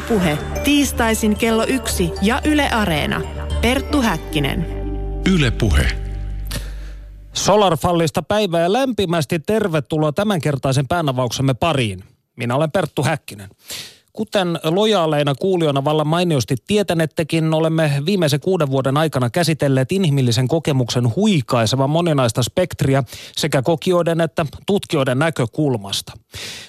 Ylepuhe tiistaisin kello yksi ja Yle Areena. Perttu Häkkinen. Ylepuhe. Solarfallista päivää ja lämpimästi tervetuloa tämänkertaisen päänavauksemme pariin. Minä olen Perttu Häkkinen. Kuten lojaaleina kuulijoina vallan mainiosti tietänettekin, olemme viimeisen kuuden vuoden aikana käsitelleet inhimillisen kokemuksen huikaiseva moninaista spektriä sekä kokijoiden että tutkijoiden näkökulmasta.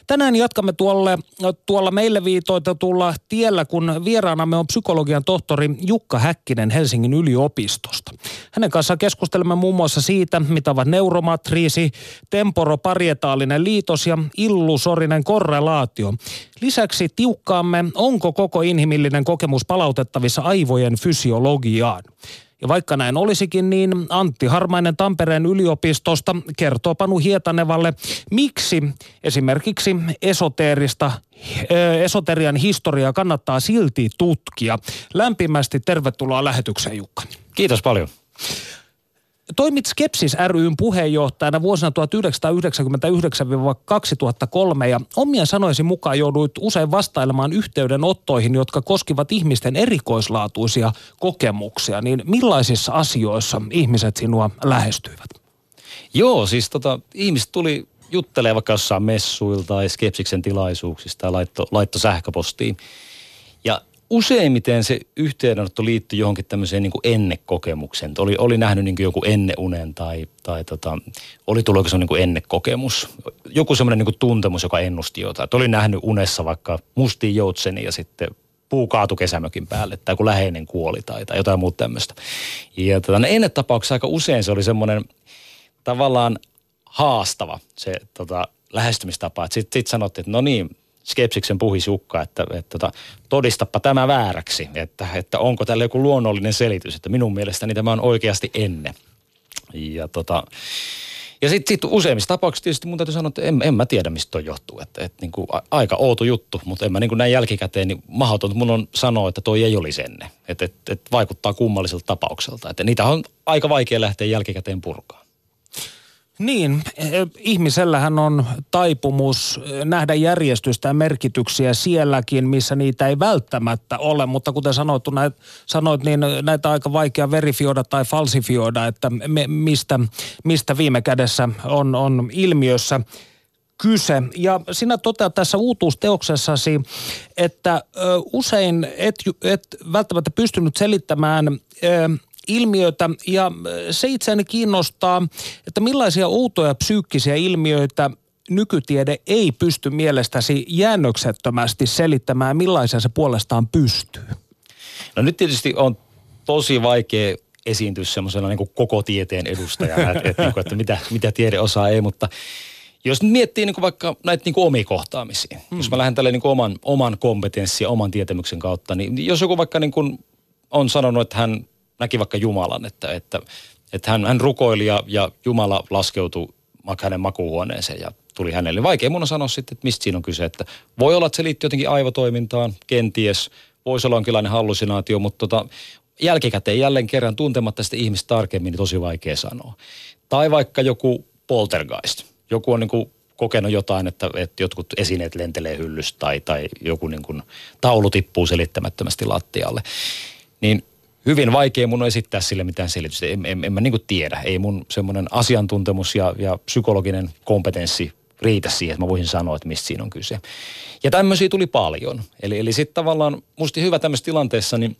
Tänään jatkamme tuolle, tuolla meille viitoitetulla tiellä, kun vieraanamme on psykologian tohtori Jukka Häkkinen Helsingin yliopistosta. Hänen kanssaan keskustelemme muun muassa siitä, mitä ovat neuromatriisi, temporoparietaalinen liitos ja illusorinen korrelaatio. Lisäksi tiukkaamme, onko koko inhimillinen kokemus palautettavissa aivojen fysiologiaan. Ja vaikka näin olisikin, niin Antti Harmainen Tampereen yliopistosta kertoo Panu Hietanevalle, miksi esimerkiksi esoteerista, esoterian historiaa kannattaa silti tutkia. Lämpimästi tervetuloa lähetykseen Jukka. Kiitos paljon. Toimit Skepsis ryn puheenjohtajana vuosina 1999-2003 ja omien sanoisi mukaan jouduit usein vastailemaan yhteydenottoihin, jotka koskivat ihmisten erikoislaatuisia kokemuksia. Niin millaisissa asioissa ihmiset sinua lähestyivät? Joo, siis tota, ihmiset tuli juttelee vaikka jossain messuilta tai Skepsiksen tilaisuuksista ja laitto, laitto sähköpostiin. Useimmiten se yhteydenotto liittyi johonkin tämmöiseen niin ennekokemukseen. Oli, oli nähnyt niin joku enneunen tai, tai tota, oli tullut joku niin ennekokemus. Joku semmoinen niin tuntemus, joka ennusti jotain. Et oli nähnyt unessa vaikka mustiin joutseni ja sitten puu kaatu kesämökin päälle tai kun läheinen kuoli tai, tai jotain muuta tämmöistä. Ja tota, ennetapauksessa aika usein se oli semmoinen tavallaan haastava se tota, lähestymistapa. Sitten sit sanottiin, että no niin, Skepsiksen puhisukka, että, että, että tota, todistapa tämä vääräksi, että, että onko tällä joku luonnollinen selitys, että minun mielestäni tämä on oikeasti ennen. Ja tota, ja sitten sit useimmissa tapauksissa tietysti mun täytyy sanoa, että en, en mä tiedä, mistä toi johtuu. Että, että niin kuin aika outo juttu, mutta en mä niin kuin näin jälkikäteen, niin mahdoton mun on sanoa, että toi ei olisi ennen. Että, että, että vaikuttaa kummalliselta tapaukselta. Että niitä on aika vaikea lähteä jälkikäteen purkaa. Niin, e, ihmisellähän on taipumus nähdä järjestystä ja merkityksiä sielläkin, missä niitä ei välttämättä ole, mutta kuten sanoit, näit, sanoit niin näitä on aika vaikea verifioida tai falsifioida, että me, mistä, mistä viime kädessä on, on ilmiössä kyse. Ja sinä toteat tässä uutuusteoksessasi, että ö, usein et, et välttämättä pystynyt selittämään ö, ilmiötä ja äh, se itseäni kiinnostaa, että millaisia outoja psyykkisiä ilmiöitä nykytiede ei pysty mielestäsi jäännöksettömästi selittämään, millaisia se puolestaan pystyy? No nyt tietysti on tosi vaikea esiintyä semmoisena niin koko tieteen edustajana, että, että, niin kuin, että mitä, mitä tiede osaa ei, mutta jos nyt miettii niin kuin vaikka näitä niin kuin omia kohtaamisia, hmm. jos mä lähden tälle niin kuin oman, oman kompetenssin ja oman tietämyksen kautta, niin jos joku vaikka niin kuin on sanonut, että hän näki vaikka Jumalan, että, että, että hän, hän rukoili ja, ja Jumala laskeutui hänen makuuhuoneeseen ja tuli hänelle. Vaikea mun on sanoa sitten, että mistä siinä on kyse. Että voi olla, että se liittyy jotenkin aivotoimintaan, kenties. Voisi olla jonkinlainen hallusinaatio, mutta tota, jälkikäteen jälleen kerran tuntematta sitä ihmistä tarkemmin, niin tosi vaikea sanoa. Tai vaikka joku poltergeist. Joku on niin kuin kokenut jotain, että, että jotkut esineet lentelee hyllystä tai, tai joku niin kuin taulu tippuu selittämättömästi lattialle. Niin hyvin vaikea mun esittää sille mitään selitystä. En, en, en mä niin tiedä. Ei mun semmoinen asiantuntemus ja, ja psykologinen kompetenssi riitä siihen, että mä voisin sanoa, että mistä siinä on kyse. Ja tämmöisiä tuli paljon. Eli, eli sitten tavallaan musta hyvä tämmöisessä tilanteessa niin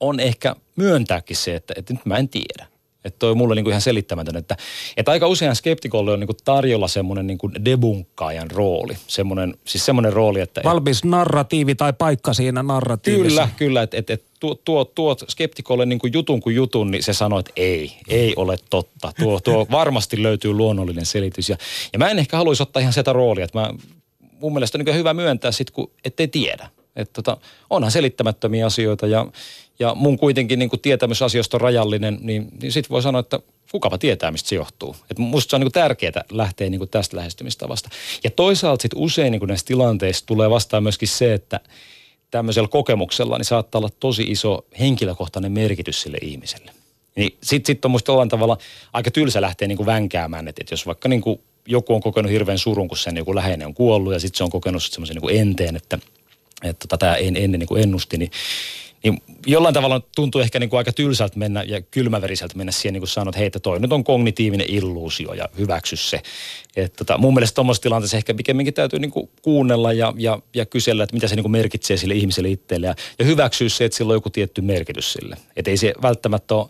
on ehkä myöntääkin se, että, että nyt mä en tiedä. Että toi on mulle niinku ihan selittämätön, että, että aika usein skeptikolle on niinku tarjolla semmoinen niinku debunkkaajan rooli. Semmoinen, siis semmoinen rooli, että... Valmis narratiivi tai paikka siinä narratiivissa. Kyllä, kyllä. Että et, et, tuo, tuo, tuo skeptikolle niinku jutun kuin jutun, niin se sanoo, että ei, ei ole totta. Tuo, tuo varmasti löytyy luonnollinen selitys. Ja, ja mä en ehkä haluaisi ottaa ihan sitä roolia, että mä, mun mielestä on niin hyvä myöntää sit, kun ettei tiedä. Että tota, onhan selittämättömiä asioita ja, ja mun kuitenkin niin tietämys asioista on rajallinen, niin, niin sitten voi sanoa, että kukapa tietää, mistä se johtuu. Et musta se on niin tärkeää lähteä niin tästä lähestymistavasta. Ja toisaalta sitten usein niin näissä tilanteissa tulee vastaan myöskin se, että tämmöisellä kokemuksella niin saattaa olla tosi iso henkilökohtainen merkitys sille ihmiselle. Niin sitten sit on musta jollain tavalla aika tylsä lähteä niin kuin vänkäämään, että, että jos vaikka niin kuin joku on kokenut hirveän surun, kun sen joku läheinen on kuollut ja sitten se on kokenut semmoisen niin enteen, että – että tota, tämä en, ennen niin kuin ennusti, niin niin jollain tavalla tuntuu ehkä niin kuin aika tylsältä mennä ja kylmäveriseltä mennä siihen niin kuin sanoa, että hei, että toi nyt on kognitiivinen illuusio ja hyväksy se. Et tota, mun mielestä tuommoisessa tilanteessa ehkä pikemminkin täytyy niin kuin kuunnella ja, ja, ja kysellä, että mitä se niin kuin merkitsee sille ihmiselle itselle ja, ja hyväksyä se, että sillä on joku tietty merkitys sille. Että ei se välttämättä ole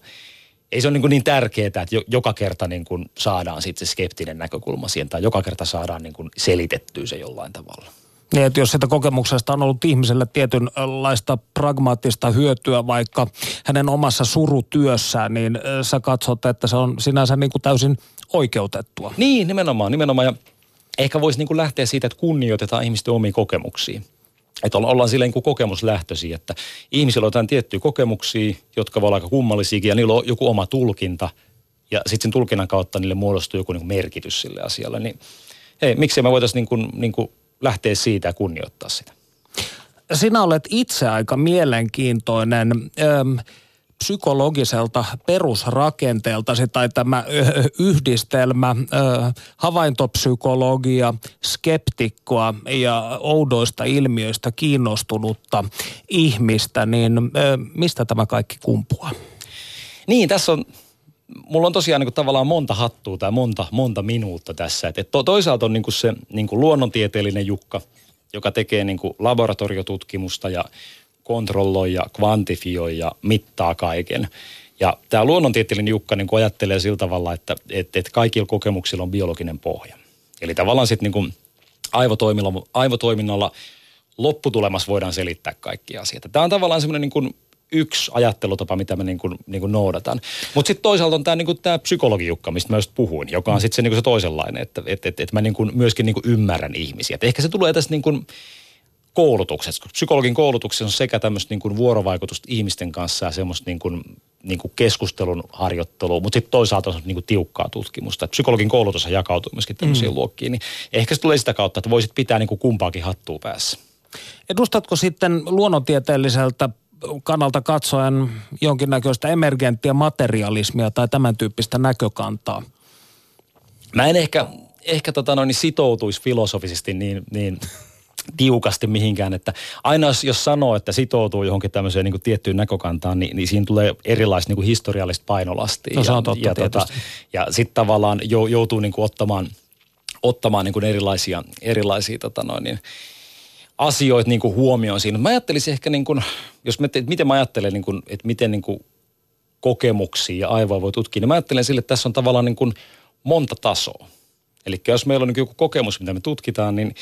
ei se ole niin, niin tärkeää, että joka kerta niin kuin saadaan sitten se skeptinen näkökulma siihen tai joka kerta saadaan niin kuin selitettyä se jollain tavalla. Niin, että jos sitä kokemuksesta on ollut ihmiselle tietynlaista pragmaattista hyötyä vaikka hänen omassa surutyössään, niin sä katsot, että se on sinänsä niin kuin täysin oikeutettua. Niin, nimenomaan, nimenomaan. Ja ehkä voisi niin kuin lähteä siitä, että kunnioitetaan ihmisten omia kokemuksia. Että ollaan silleen niin kokemuslähtöisiä, että ihmisillä on jotain tiettyjä kokemuksia, jotka olla aika kummallisiakin, ja niillä on joku oma tulkinta, ja sitten sen tulkinnan kautta niille muodostuu joku niin kuin merkitys sille asialle. Niin hei, miksei me voitaisiin niin kuin, niin kuin lähteä siitä ja kunnioittaa sitä. Sinä olet itse aika mielenkiintoinen ähm, psykologiselta perusrakenteelta tai tämä yhdistelmä havaintopsykologia, skeptikkoa ja oudoista ilmiöistä kiinnostunutta ihmistä, niin mistä tämä kaikki kumpuaa? Niin, tässä on mulla on tosiaan niin kuin tavallaan monta hattua tai monta, monta minuutta tässä. Et, et to, toisaalta on niin kuin se niin kuin luonnontieteellinen Jukka, joka tekee niin kuin laboratoriotutkimusta ja kontrolloi ja kvantifioi ja mittaa kaiken. Ja tämä luonnontieteellinen Jukka niin kuin ajattelee sillä tavalla, että et, et kaikilla kokemuksilla on biologinen pohja. Eli tavallaan sitten niin aivotoiminnalla, aivotoiminnalla lopputulemassa voidaan selittää kaikki asiat. Tämä on tavallaan semmoinen niin yksi ajattelutapa, mitä mä niin kuin, niin kuin noudatan. Mutta sitten toisaalta on tämä niin kuin psykologijukka, mistä mä just puhuin, joka on sitten se, niin se toisenlainen, että et, et, et mä niin kuin myöskin niin kuin ymmärrän ihmisiä. Et ehkä se tulee tästä niin kuin koulutuksesta. Psykologin koulutuksessa on sekä tämmöistä niin kuin vuorovaikutusta ihmisten kanssa ja semmoista niin kuin, niin kuin keskustelun harjoittelua, mutta sitten toisaalta on niin kuin tiukkaa tutkimusta. Et psykologin koulutus jakautuu myöskin tämmöisiin mm. luokkiin, niin ehkä se tulee sitä kautta, että voisit pitää niin kuin kumpaakin hattua päässä. Edustatko sitten luonnontieteelliseltä kannalta katsoen jonkinnäköistä emergenttiä materialismia tai tämän tyyppistä näkökantaa? Mä en ehkä, ehkä tota noin, sitoutuisi filosofisesti niin, niin tiukasti mihinkään, että aina jos, jos sanoo, että sitoutuu johonkin tämmöiseen niin kuin tiettyyn näkökantaan, niin, niin siinä tulee erilaista niin historiallista painolastia. No se on totta ja, tota, ja sitten tavallaan joutuu niin kuin ottamaan, ottamaan niin kuin erilaisia, erilaisia tota noin, niin, asioita niin kuin huomioon siinä. Mä ajattelisin ehkä, niin kuin, jos mä, että miten mä ajattelen, niin kuin, että miten niin kuin kokemuksia ja aivoa voi tutkia, niin mä ajattelen sille, että tässä on tavallaan niin kuin monta tasoa. Eli jos meillä on niin joku kokemus, mitä me tutkitaan, niin,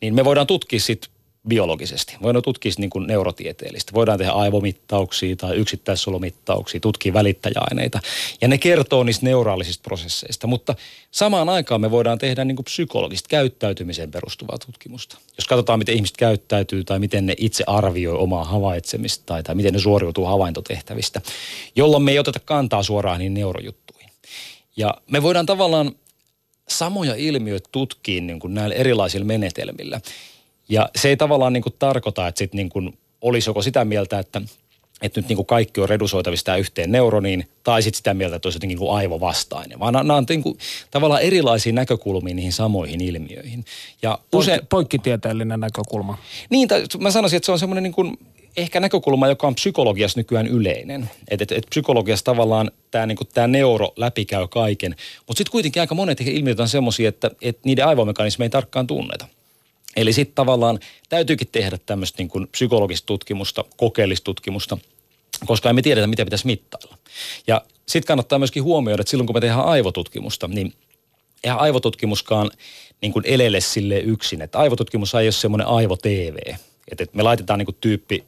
niin me voidaan tutkia sitten biologisesti. Voidaan tutkia niin kuin neurotieteellistä. Voidaan tehdä aivomittauksia tai yksittäissolomittauksia, tutkia välittäjäaineita. Ja ne kertoo niistä neuraalisista prosesseista. Mutta samaan aikaan me voidaan tehdä niin kuin psykologista käyttäytymiseen perustuvaa tutkimusta. Jos katsotaan, miten ihmiset käyttäytyy tai miten ne itse arvioi omaa havaitsemista tai, tai miten ne suoriutuu havaintotehtävistä, jolloin me ei oteta kantaa suoraan niin neurojuttuihin. Ja me voidaan tavallaan samoja ilmiöitä tutkia niin kuin näillä erilaisilla menetelmillä – ja se ei tavallaan niin kuin tarkoita, että sit niin kuin olisi joko sitä mieltä, että, että nyt niin kuin kaikki on redusoitavista yhteen neuroniin, tai sitten sitä mieltä, että olisi jotenkin niin kuin aivovastainen. Vaan nämä on niin kuin, tavallaan erilaisia näkökulmia niihin samoihin ilmiöihin. Ja usein, Poikkitieteellinen näkökulma. Niin, mä sanoisin, että se on semmoinen niin kuin, ehkä näkökulma, joka on psykologiassa nykyään yleinen. Että et, et psykologiassa tavallaan tämä niinku, neuro läpikäy kaiken. Mutta sitten kuitenkin aika monet ilmiöt on semmoisia, että et niiden aivomekanismeja ei tarkkaan tunneta. Eli sitten tavallaan täytyykin tehdä tämmöistä niin kuin psykologista tutkimusta, kokeellista tutkimusta, koska emme tiedetä, mitä pitäisi mittailla. Ja sitten kannattaa myöskin huomioida, että silloin kun me tehdään aivotutkimusta, niin eihän aivotutkimuskaan niin kuin elele sille yksin. Että aivotutkimus ei ole semmoinen aivo-TV. Että me laitetaan niin kuin tyyppi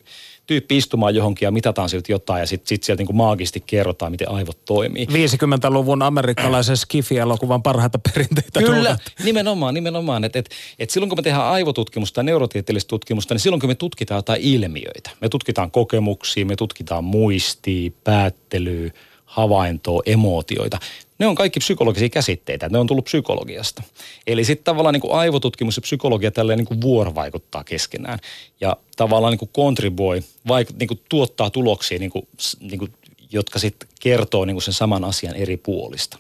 tyyppi istumaan johonkin ja mitataan siltä jotain ja sitten sit sieltä niin kuin maagisesti kerrotaan, miten aivot toimii. 50-luvun amerikkalaisen Skifi-elokuvan parhaita perinteitä. Kyllä, tuodat. nimenomaan, nimenomaan. Että et, et silloin kun me tehdään aivotutkimusta tai neurotieteellistä tutkimusta, niin silloin kun me tutkitaan jotain ilmiöitä, me tutkitaan kokemuksia, me tutkitaan muistia, päättelyä, havaintoa, emootioita. Ne on kaikki psykologisia käsitteitä, ne on tullut psykologiasta. Eli sitten tavallaan niin kuin aivotutkimus ja psykologia tälleen niin kuin vuorovaikuttaa keskenään ja tavallaan niin kuin kontribuoi, vaik- niin kuin tuottaa tuloksia, niin kuin, niin kuin, jotka sitten kertoo niin kuin sen saman asian eri puolista.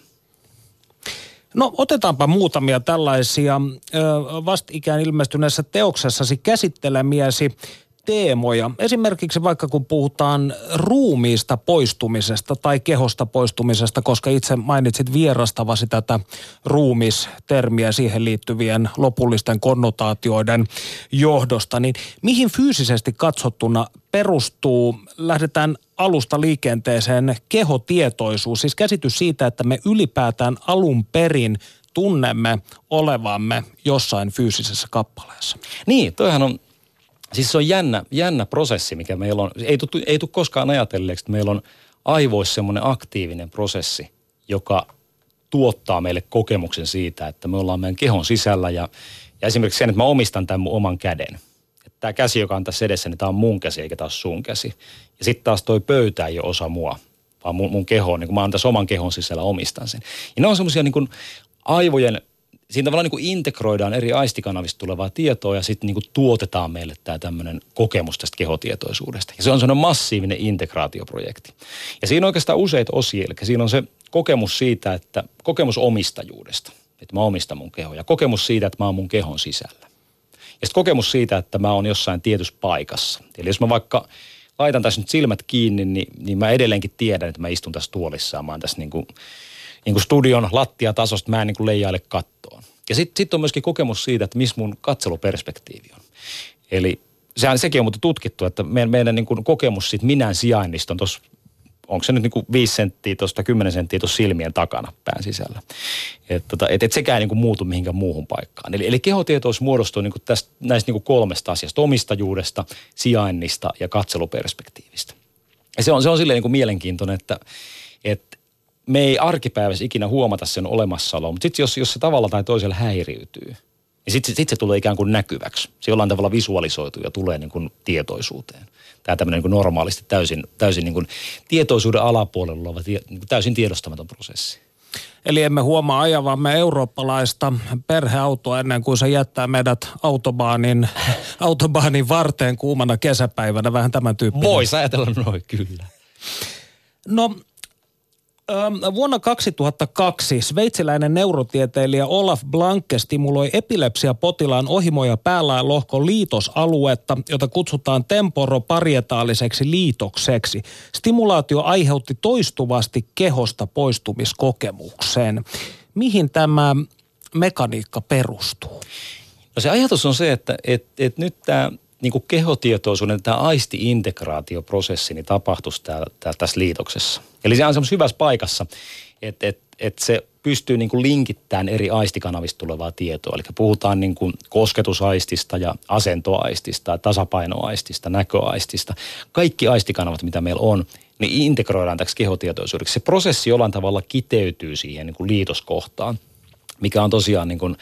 No otetaanpa muutamia tällaisia vastikään ilmestyneessä teoksessasi käsittelemiäsi teemoja. Esimerkiksi vaikka kun puhutaan ruumiista poistumisesta tai kehosta poistumisesta, koska itse mainitsit vierastavasi tätä ruumistermiä siihen liittyvien lopullisten konnotaatioiden johdosta, niin mihin fyysisesti katsottuna perustuu, lähdetään alusta liikenteeseen, kehotietoisuus, siis käsitys siitä, että me ylipäätään alun perin tunnemme olevamme jossain fyysisessä kappaleessa. Niin, toihan on Siis se on jännä, jännä prosessi, mikä meillä on. Ei tule ei koskaan ajatelleeksi, että meillä on aivoissa semmoinen aktiivinen prosessi, joka tuottaa meille kokemuksen siitä, että me ollaan meidän kehon sisällä ja, ja esimerkiksi sen, että mä omistan tämän mun oman käden. Että tämä käsi, joka on tässä edessä, niin tämä on mun käsi eikä taas sun käsi. Ja sitten taas toi pöytä ei ole osa mua, vaan mun, mun keho, niin kun mä oon tässä oman kehon sisällä omistan sen. Ja ne on semmoisia niin aivojen siinä tavallaan niin kuin integroidaan eri aistikanavista tulevaa tietoa ja sitten niin kuin tuotetaan meille tämä tämmöinen kokemus tästä kehotietoisuudesta. Ja se on sellainen massiivinen integraatioprojekti. Ja siinä on oikeastaan useita osia, eli siinä on se kokemus siitä, että kokemus omistajuudesta, että mä omistan mun kehoa, ja kokemus siitä, että mä oon mun kehon sisällä. Ja sitten kokemus siitä, että mä oon jossain tietyssä paikassa. Eli jos mä vaikka laitan tässä nyt silmät kiinni, niin, niin mä edelleenkin tiedän, että mä istun tässä tuolissa ja mä oon tässä niin kuin niin kuin studion lattiatasosta mä en niin kuin leijaile kattoon. Ja sitten sit on myöskin kokemus siitä, että missä mun katseluperspektiivi on. Eli sehän, sekin on mutta tutkittu, että meidän, meidän niin kuin kokemus siitä minän sijainnista on tuossa onko se nyt niin kuin 5 senttiä tuosta 10 senttiä tuossa silmien takana pään sisällä. Että tota, et, et sekään ei niin kuin muutu mihinkään muuhun paikkaan. Eli, eli kehotietous muodostuu niin kuin tästä, näistä niin kuin kolmesta asiasta, omistajuudesta, sijainnista ja katseluperspektiivistä. Ja se on, se on silleen niin kuin mielenkiintoinen, että, että me ei arkipäivässä ikinä huomata sen olemassaoloa, mutta sitten jos, jos se tavalla tai toisella häiriytyy, niin sitten sit se tulee ikään kuin näkyväksi. Se jollain tavalla visualisoituu ja tulee niin kuin tietoisuuteen. Tämä tämmöinen niin normaalisti täysin, täysin niin kuin tietoisuuden alapuolella oleva niin kuin täysin tiedostamaton prosessi. Eli emme huomaa ajavamme eurooppalaista perheautoa ennen kuin se jättää meidät autobaanin, autobaanin varteen kuumana kesäpäivänä. Vähän tämän tyyppinen. Voisi ajatella noin, kyllä. No Vuonna 2002 sveitsiläinen neurotieteilijä Olaf Blanke stimuloi epilepsiapotilaan ohimoja päälaelohkon liitosaluetta, jota kutsutaan temporoparietaaliseksi liitokseksi. Stimulaatio aiheutti toistuvasti kehosta poistumiskokemuksen. Mihin tämä mekaniikka perustuu? No se ajatus on se, että et, et nyt tämä niin kuin kehotietoisuuden tämä aisti-integraatioprosessi niin tapahtuisi tää, tää, tässä liitoksessa. Eli se on semmoisessa hyvässä paikassa, että et, et se pystyy niin kuin linkittämään eri aistikanavista tulevaa tietoa. Eli puhutaan niin kuin kosketusaistista ja asentoaistista, tasapainoaistista, näköaistista. Kaikki aistikanavat, mitä meillä on, niin integroidaan täksi kehotietoisuudeksi. Se prosessi jollain tavalla kiteytyy siihen niin kuin liitoskohtaan, mikä on tosiaan niin kuin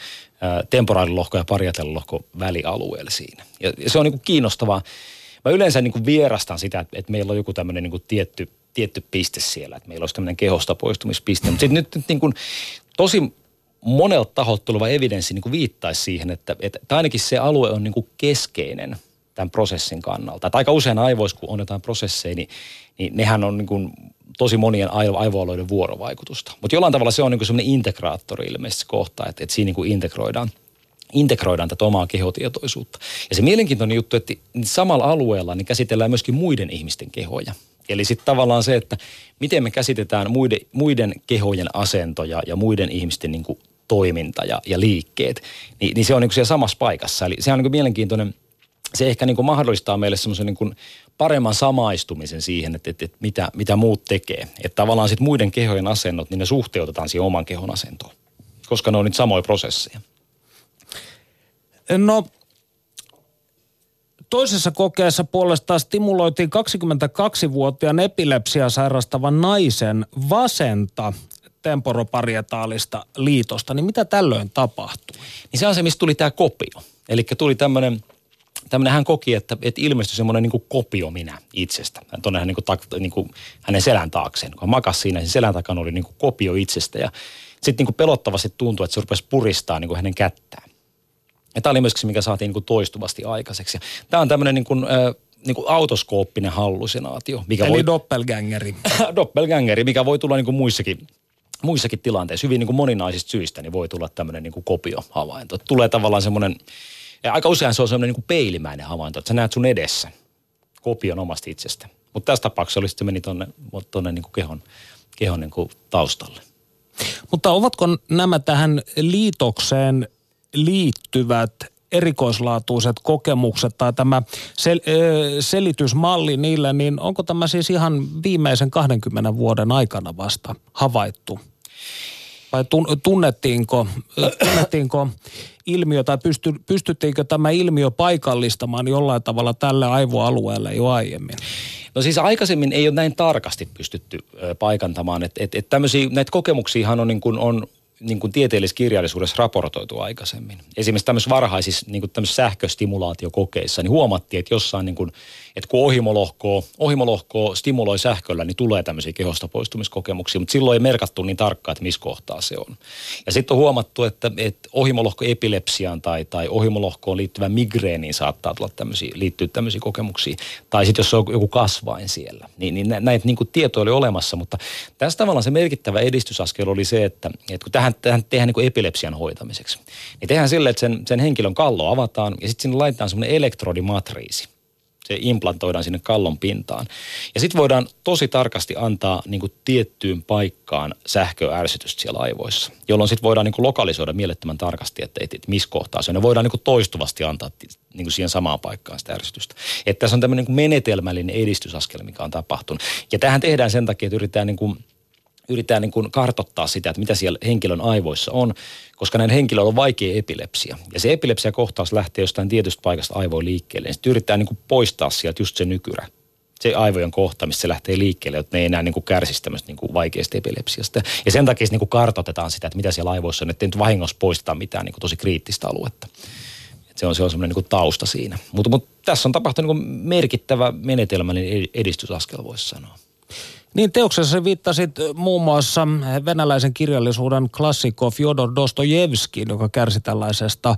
temporaalilohko ja pariatellohko välialueella siinä. Ja, ja se on niin kiinnostavaa. Mä yleensä niin vierastan sitä, että, että meillä on joku tämmöinen niin tietty, tietty piste siellä, että meillä olisi tämmöinen kehosta poistumispiste. Mutta sitten nyt, nyt niin tosi monelta taholta tuleva evidenssi niin viittaisi siihen, että, että ainakin se alue on niin keskeinen tämän prosessin kannalta. Että aika usein aivoissa, kun on jotain prosesseja, niin, niin nehän on niin tosi monien aivo- aivoalueiden vuorovaikutusta. Mutta jollain tavalla se on niin semmoinen integraattori ilmeisesti kohta, että, että siinä niin kuin integroidaan integroidaan tätä omaa kehotietoisuutta. Ja se mielenkiintoinen juttu, että samalla alueella niin käsitellään myöskin muiden ihmisten kehoja. Eli sitten tavallaan se, että miten me käsitetään muiden, muiden kehojen asentoja ja muiden ihmisten niin kuin toiminta ja, ja liikkeet, niin, niin se on niin kuin siellä samassa paikassa. Eli se on niin kuin mielenkiintoinen, se ehkä niin kuin mahdollistaa meille semmoisen niin paremman samaistumisen siihen, että, että, että mitä, mitä muut tekee. Että tavallaan sitten muiden kehojen asennot, niin ne suhteutetaan siihen oman kehon asentoon, koska ne on nyt samoja prosesseja. No, toisessa kokeessa puolestaan stimuloitiin 22-vuotiaan epilepsia sairastavan naisen vasenta temporoparietaalista liitosta. Niin mitä tällöin tapahtui? Niin se on se, mistä tuli tämä kopio. Eli tuli tämmöinen – tämmöinen hän koki, että, että ilmestyi semmoinen niin kopio minä itsestä. Tuonne hän niin kuin, tak, niin kuin, hänen selän taakseen. Kun hän makasi siinä, sen selän takana oli niin kuin kopio itsestä. Ja sitten niin pelottavasti tuntui, että se rupesi puristaa niin kuin hänen kättään. Ja tämä oli myöskin se, mikä saatiin niin kuin toistuvasti aikaiseksi. Ja tämä on tämmöinen niin kuin, niin kuin autoskooppinen hallusinaatio. Mikä Eli voi, doppelgängeri. doppelgängeri, mikä voi tulla niin kuin muissakin muissakin tilanteissa, hyvin niin kuin moninaisista syistä, niin voi tulla tämmöinen niin kuin kopiohavainto. Tulee tavallaan semmoinen, ja aika usein se on semmoinen niin peilimäinen havainto, että sä näet sun edessä kopion omasta itsestä. Mutta tässä tapauksessa oli, se meni tuonne, tuonne niin kehon, kehon niin taustalle. Mutta ovatko nämä tähän liitokseen liittyvät erikoislaatuiset kokemukset tai tämä sel, selitysmalli niille, niin onko tämä siis ihan viimeisen 20 vuoden aikana vasta havaittu? Vai tunnettiinko, tunnettiinko ilmiö tai pysty, pystyttiinkö tämä ilmiö paikallistamaan jollain tavalla tälle aivoalueelle jo aiemmin? No siis aikaisemmin ei ole näin tarkasti pystytty paikantamaan, että et, et tämmöisiä, näitä kokemuksiahan on, niin kuin, on niin kuin tieteellisessä kirjallisuudessa raportoitu aikaisemmin. Esimerkiksi tämmöisissä varhaisissa niin kuin tämmöisissä sähköstimulaatiokokeissa, niin huomattiin, että jossain, niin kuin, että kun ohimolohkoa, ohimolohkoa stimuloi sähköllä, niin tulee tämmöisiä kehosta poistumiskokemuksia, mutta silloin ei merkattu niin tarkkaan, että missä kohtaa se on. Ja sitten on huomattu, että, että ohimolohko epilepsiaan tai, tai ohimolohkoon liittyvän migreeniin saattaa tulla tämmöisiä, liittyä tämmöisiä kokemuksia. Tai sitten jos on joku kasvain siellä, niin, niin näitä niin tietoja oli olemassa, mutta tässä tavallaan se merkittävä edistysaskel oli se, että, että kun tähän tähän, tehdään niin epilepsian hoitamiseksi. Niin tehdään silleen, että sen, sen henkilön kallo avataan ja sitten sinne laitetaan semmoinen elektrodimatriisi. Se implantoidaan sinne kallon pintaan. Ja sitten voidaan tosi tarkasti antaa niin kuin tiettyyn paikkaan sähköärsytystä siellä aivoissa, jolloin sitten voidaan niin kuin lokalisoida mielettömän tarkasti, että, että, että missä kohtaa se on. Ne voidaan niin kuin toistuvasti antaa niin kuin siihen samaan paikkaan sitä ärsytystä. Että tässä on tämmöinen niin menetelmällinen edistysaskel, mikä on tapahtunut. Ja tähän tehdään sen takia, että yritetään niin kuin – yritetään niin kuin kartottaa sitä, että mitä siellä henkilön aivoissa on, koska näin henkilöllä on vaikea epilepsia. Ja se epilepsia-kohtaus lähtee jostain tietystä paikasta aivoin liikkeelle. Sitten yritetään niin kuin poistaa sieltä just se nykyrä. Se aivojen kohta, missä se lähtee liikkeelle, että ne ei enää niin kuin kärsisi tämmöistä niin kuin vaikeasta epilepsiasta. Ja sen takia niin kuin kartotetaan sitä, että mitä siellä aivoissa on, että ei nyt vahingossa poisteta mitään niin kuin tosi kriittistä aluetta. Et se on, se on semmoinen niin kuin tausta siinä. Mutta, mutta tässä on tapahtunut niin kuin merkittävä menetelmällinen edistysaskel, voisi sanoa. Niin teoksessa viittasit muun muassa venäläisen kirjallisuuden klassikko Fyodor Dostojevskiin, joka kärsi tällaisesta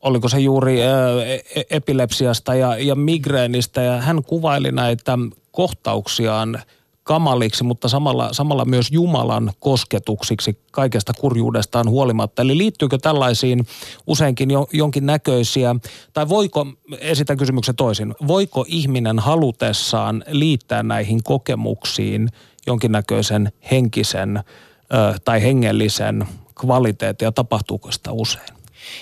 oliko se juuri e-, epilepsiasta ja, ja migreenistä, ja hän kuvaili näitä kohtauksiaan kamaliksi, mutta samalla, samalla myös Jumalan kosketuksiksi kaikesta kurjuudestaan huolimatta. Eli liittyykö tällaisiin useinkin jo, jonkin näköisiä, tai voiko, esitän kysymyksen toisin, voiko ihminen halutessaan liittää näihin kokemuksiin jonkinnäköisen henkisen ö, tai hengellisen kvaliteetin ja tapahtuuko sitä usein?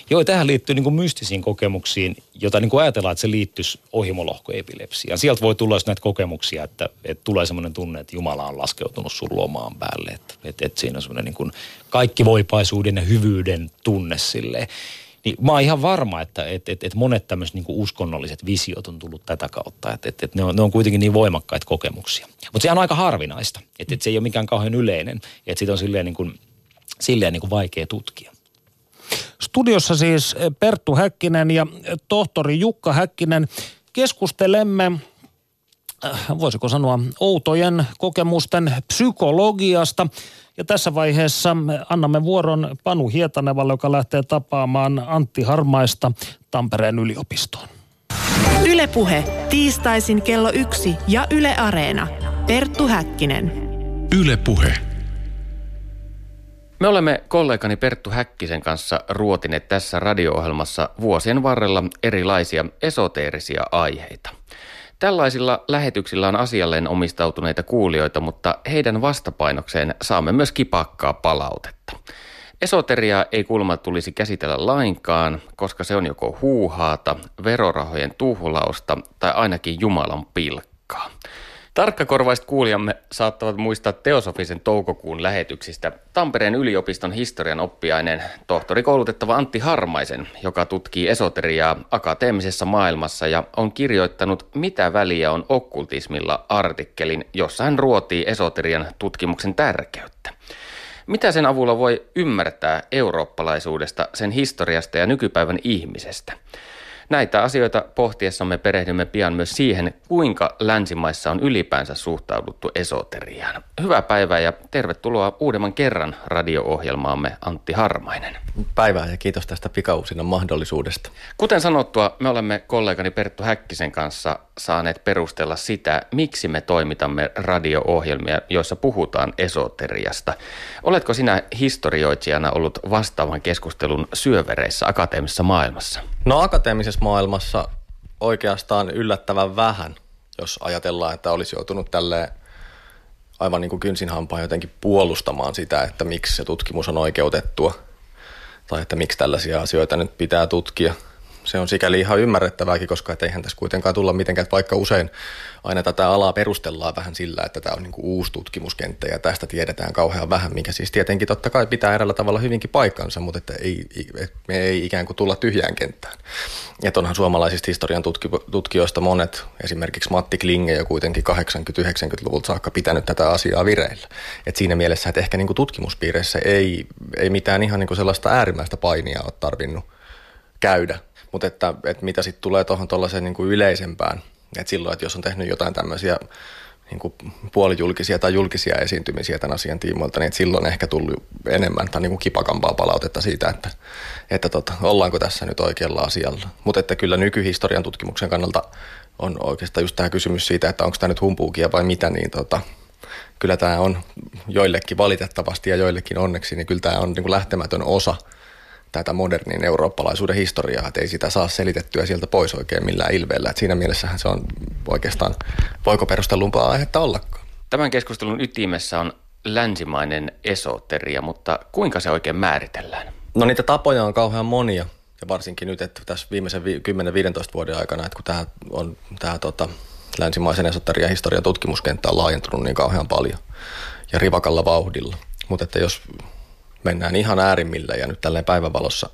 Joo, tähän liittyy niin kuin mystisiin kokemuksiin, jota niin kuin ajatellaan, että se liittyisi ohimolohkoepilepsiaan. Sieltä voi tulla näitä kokemuksia, että, että tulee semmoinen tunne, että Jumala on laskeutunut sun lomaan päälle. Että, että, että siinä on semmoinen niin kuin kaikkivoipaisuuden ja hyvyyden tunne silleen. Niin mä oon ihan varma, että että että että monet tämmöiset niin uskonnolliset visiot on tullut tätä kautta. Että että ne, on, ne on kuitenkin niin voimakkaita kokemuksia. Mutta se on aika harvinaista. Että että se ei ole mikään kauhean yleinen. Että siitä on silleen, niin kuin, silleen niin kuin vaikea tutkia. Studiossa siis Perttu Häkkinen ja tohtori Jukka Häkkinen. Keskustelemme äh, voisiko sanoa, outojen kokemusten psykologiasta. Ja tässä vaiheessa annamme vuoron Panu Hietanevalle, joka lähtee tapaamaan Antti Harmaista Tampereen yliopistoon. Ylepuhe tiistaisin kello yksi ja Yle Areena. Perttu Häkkinen. Ylepuhe. Me olemme kollegani Perttu Häkkisen kanssa ruotineet tässä radio-ohjelmassa vuosien varrella erilaisia esoteerisia aiheita. Tällaisilla lähetyksillä on asialleen omistautuneita kuulijoita, mutta heidän vastapainokseen saamme myös kipakkaa palautetta. Esoteriaa ei kulma tulisi käsitellä lainkaan, koska se on joko huuhaata, verorahojen tuhlausta tai ainakin Jumalan pilkkaa. Tarkkakorvaiset kuulijamme saattavat muistaa teosofisen toukokuun lähetyksistä Tampereen yliopiston historian oppiaineen tohtorikoulutettava Antti Harmaisen, joka tutkii esoteriaa akateemisessa maailmassa ja on kirjoittanut Mitä väliä on okkultismilla artikkelin, jossa hän ruotii esoterian tutkimuksen tärkeyttä. Mitä sen avulla voi ymmärtää eurooppalaisuudesta, sen historiasta ja nykypäivän ihmisestä? Näitä asioita pohtiessamme perehdymme pian myös siihen, kuinka länsimaissa on ylipäänsä suhtauduttu esoteriaan. Hyvää päivää ja tervetuloa uudemman kerran radio-ohjelmaamme Antti Harmainen. Päivää ja kiitos tästä pikausinnan mahdollisuudesta. Kuten sanottua, me olemme kollegani Perttu Häkkisen kanssa saaneet perustella sitä, miksi me toimitamme radio-ohjelmia, joissa puhutaan esoteriasta. Oletko sinä historioitsijana ollut vastaavan keskustelun syövereissä akateemisessa maailmassa? No akateemisessa maailmassa oikeastaan yllättävän vähän, jos ajatellaan, että olisi joutunut tälleen aivan niin kuin kynsinhampaan jotenkin puolustamaan sitä, että miksi se tutkimus on oikeutettua tai että miksi tällaisia asioita nyt pitää tutkia – se on sikäli ihan ymmärrettävääkin, koska et eihän tässä kuitenkaan tulla mitenkään, vaikka usein aina tätä alaa perustellaan vähän sillä, että tämä on niin kuin uusi tutkimuskenttä ja tästä tiedetään kauhean vähän, mikä siis tietenkin totta kai pitää eräällä tavalla hyvinkin paikkansa, mutta että ei, että me ei ikään kuin tulla tyhjään kenttään. Että onhan suomalaisista historian tutkijoista monet, esimerkiksi Matti Klinge jo kuitenkin 80-90-luvulta saakka pitänyt tätä asiaa vireillä. Et siinä mielessä, että ehkä niin kuin tutkimuspiireissä ei, ei mitään ihan niin kuin sellaista äärimmäistä painia ole tarvinnut käydä mutta että, että mitä sitten tulee tuohon tuollaiseen niin kuin yleisempään, että silloin, että jos on tehnyt jotain tämmöisiä niin kuin puolijulkisia tai julkisia esiintymisiä tämän asian tiimoilta, niin silloin ehkä tullut enemmän tai niin kuin kipakampaa palautetta siitä, että, että tota, ollaanko tässä nyt oikealla asialla. Mutta että kyllä nykyhistorian tutkimuksen kannalta on oikeastaan just tämä kysymys siitä, että onko tämä nyt humpuukia vai mitä, niin tota, kyllä tämä on joillekin valitettavasti ja joillekin onneksi, niin kyllä tämä on niin kuin lähtemätön osa – tätä modernin eurooppalaisuuden historiaa, että ei sitä saa selitettyä sieltä pois oikein millään ilveellä. Että siinä mielessähän se on oikeastaan, voiko perustellumpaa aihetta ollakaan. Tämän keskustelun ytimessä on länsimainen esoteria, mutta kuinka se oikein määritellään? No niitä tapoja on kauhean monia ja varsinkin nyt, että tässä viimeisen 10-15 vuoden aikana, että kun tämä on tämä tota, länsimaisen esoterian historian tutkimuskenttä on laajentunut niin kauhean paljon ja rivakalla vauhdilla. Mutta että jos mennään ihan äärimmillä ja nyt tälleen päivävalossa,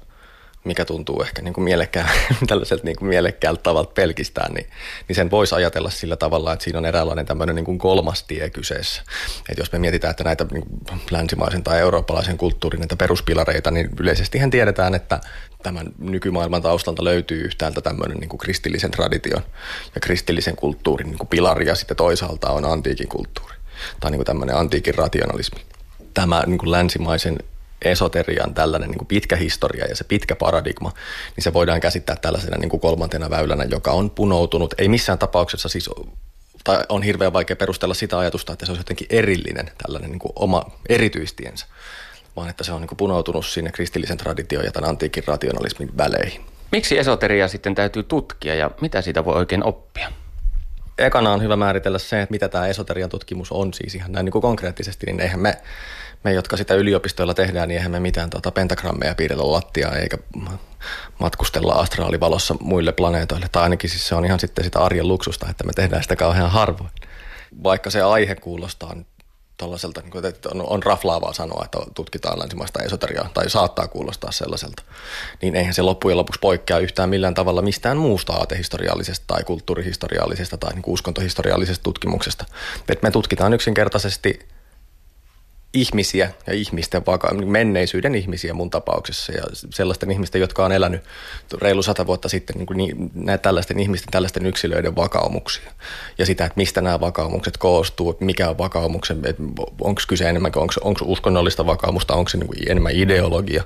mikä tuntuu ehkä niin kuin tällaiselta niin kuin mielekkäältä tavalla pelkistään, niin, niin sen voisi ajatella sillä tavalla, että siinä on eräänlainen tämmöinen niin kuin kolmas tie kyseessä. Että jos me mietitään, että näitä niin länsimaisen tai eurooppalaisen kulttuurin näitä peruspilareita, niin yleisesti tiedetään, että tämän nykymaailman taustalta löytyy yhtäältä tämmöinen niin kuin kristillisen tradition ja kristillisen kulttuurin niin pilari ja sitten toisaalta on antiikin kulttuuri tai niin kuin tämmöinen antiikin rationalismi. Tämä niin länsimaisen esoterian tällainen niin kuin pitkä historia ja se pitkä paradigma, niin se voidaan käsittää tällaisena niin kuin kolmantena väylänä, joka on punoutunut. Ei missään tapauksessa siis tai on hirveän vaikea perustella sitä ajatusta, että se olisi jotenkin erillinen, tällainen niin kuin oma erityistiensä, vaan että se on niin kuin punoutunut sinne kristillisen tradition ja tämän antiikin rationalismin väleihin. Miksi esoteria sitten täytyy tutkia ja mitä siitä voi oikein oppia? Ekana on hyvä määritellä se, että mitä tämä esoterian tutkimus on siis ihan näin niin kuin konkreettisesti, niin eihän me me, jotka sitä yliopistoilla tehdään, niin eihän me mitään tuota pentagrammeja piirrellä lattiaa eikä matkustella astraalivalossa muille planeetoille. Tai ainakin siis se on ihan sitten sitä arjen luksusta, että me tehdään sitä kauhean harvoin. Vaikka se aihe kuulostaa tällaiselta, niin että on, on raflaavaa sanoa, että tutkitaan länsimaista esoteriaa, tai saattaa kuulostaa sellaiselta, niin eihän se loppujen lopuksi poikkea yhtään millään tavalla mistään muusta aatehistoriallisesta tai kulttuurihistoriallisesta tai niin uskontohistoriallisesta tutkimuksesta. Et me tutkitaan yksinkertaisesti ihmisiä ja ihmisten vaka- menneisyyden ihmisiä mun tapauksessa ja sellaisten ihmisten, jotka on elänyt reilu sata vuotta sitten niin niin, näitä tällaisten ihmisten, tällaisten yksilöiden vakaumuksia ja sitä, että mistä nämä vakaumukset koostuu, mikä on vakaumuksen, onko kyse enemmän, onko, uskonnollista vakaumusta, onko se niin enemmän ideologia.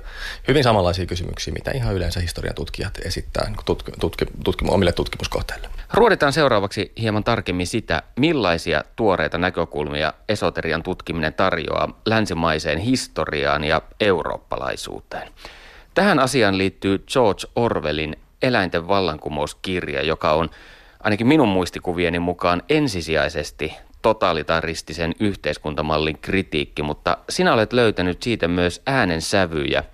Hyvin samanlaisia kysymyksiä, mitä ihan yleensä historian tutkijat esittää niin tutk, tutk, tutk, omille tutkimuskohteille. Ruoditaan seuraavaksi hieman tarkemmin sitä, millaisia tuoreita näkökulmia esoterian tutkiminen tarjoaa länsimaiseen historiaan ja eurooppalaisuuteen. Tähän asiaan liittyy George Orwellin Eläinten vallankumouskirja, joka on ainakin minun muistikuvieni mukaan ensisijaisesti totalitaristisen yhteiskuntamallin kritiikki, mutta sinä olet löytänyt siitä myös äänensävyjä,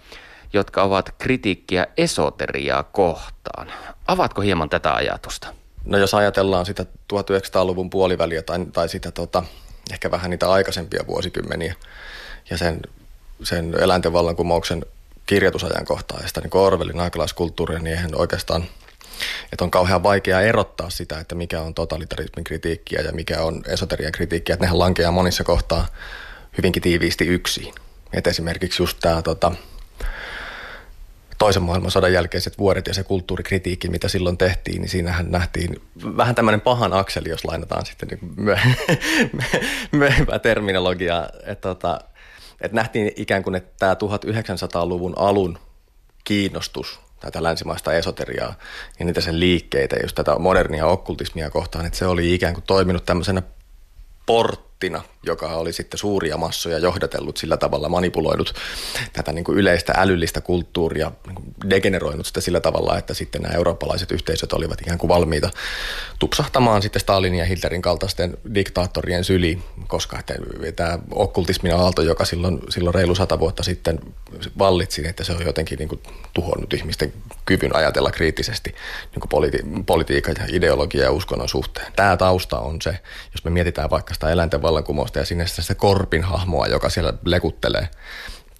jotka ovat kritiikkiä esoteriaa kohtaan. Avatko hieman tätä ajatusta? No jos ajatellaan sitä 1900-luvun puoliväliä tai, tai sitä tota, ehkä vähän niitä aikaisempia vuosikymmeniä ja sen, sen eläinten vallankumouksen kirjoitusajankohtaa ja niin Orwellin aikalaiskulttuuria, niin eihän oikeastaan että on kauhean vaikea erottaa sitä, että mikä on totalitarismin kritiikkiä ja mikä on esoterian kritiikkiä, että nehän lankeaa monissa kohtaa hyvinkin tiiviisti yksin. Et esimerkiksi just tämä tota, toisen maailmansodan jälkeiset vuodet ja se kulttuurikritiikki, mitä silloin tehtiin, niin siinähän nähtiin vähän tämmöinen pahan akseli, jos lainataan sitten niin myöhempää terminologiaa, että, tota, että nähtiin ikään kuin, että tämä 1900-luvun alun kiinnostus tätä länsimaista esoteriaa ja niitä sen liikkeitä, just tätä modernia okkultismia kohtaan, että se oli ikään kuin toiminut tämmöisenä porttina, joka oli sitten suuria massoja johdatellut sillä tavalla, manipuloinut tätä niin kuin yleistä älyllistä kulttuuria, niin degeneroinut sitä sillä tavalla, että sitten nämä eurooppalaiset yhteisöt olivat ikään kuin valmiita tupsahtamaan sitten Stalinin ja Hitlerin kaltaisten diktaattorien syliin, koska että tämä okkultismin aalto, joka silloin, silloin reilu sata vuotta sitten vallitsi, että se on jotenkin niin kuin tuhonnut ihmisten kyvyn ajatella kriittisesti niin politi- politiikan ja ideologia ja uskonnon suhteen. Tämä tausta on se, jos me mietitään vaikka sitä eläinten vallankumousta ja sinne sitä korpin hahmoa, joka siellä lekuttelee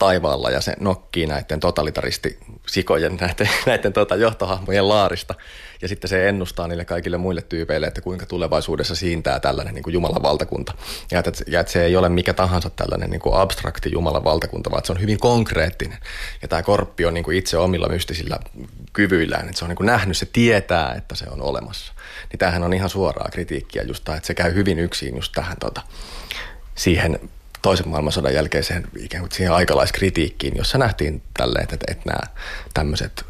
taivaalla ja se nokkii näiden totalitaristi-sikojen, näiden, näiden tota johtohahmojen laarista. Ja sitten se ennustaa niille kaikille muille tyypeille, että kuinka tulevaisuudessa siintää tällainen niin kuin Jumalan valtakunta. Ja että, ja että se ei ole mikä tahansa tällainen niin kuin abstrakti Jumalan valtakunta, vaan se on hyvin konkreettinen. Ja tämä korppi on niin kuin itse omilla mystisillä kyvyillään, että se on niin kuin nähnyt, se tietää, että se on olemassa. Niin tämähän on ihan suoraa kritiikkiä just että se käy hyvin yksin just tähän tota, siihen toisen maailmansodan jälkeiseen ikään kuin siihen aikalaiskritiikkiin, jossa nähtiin tälleen, että, että nämä tämmöiset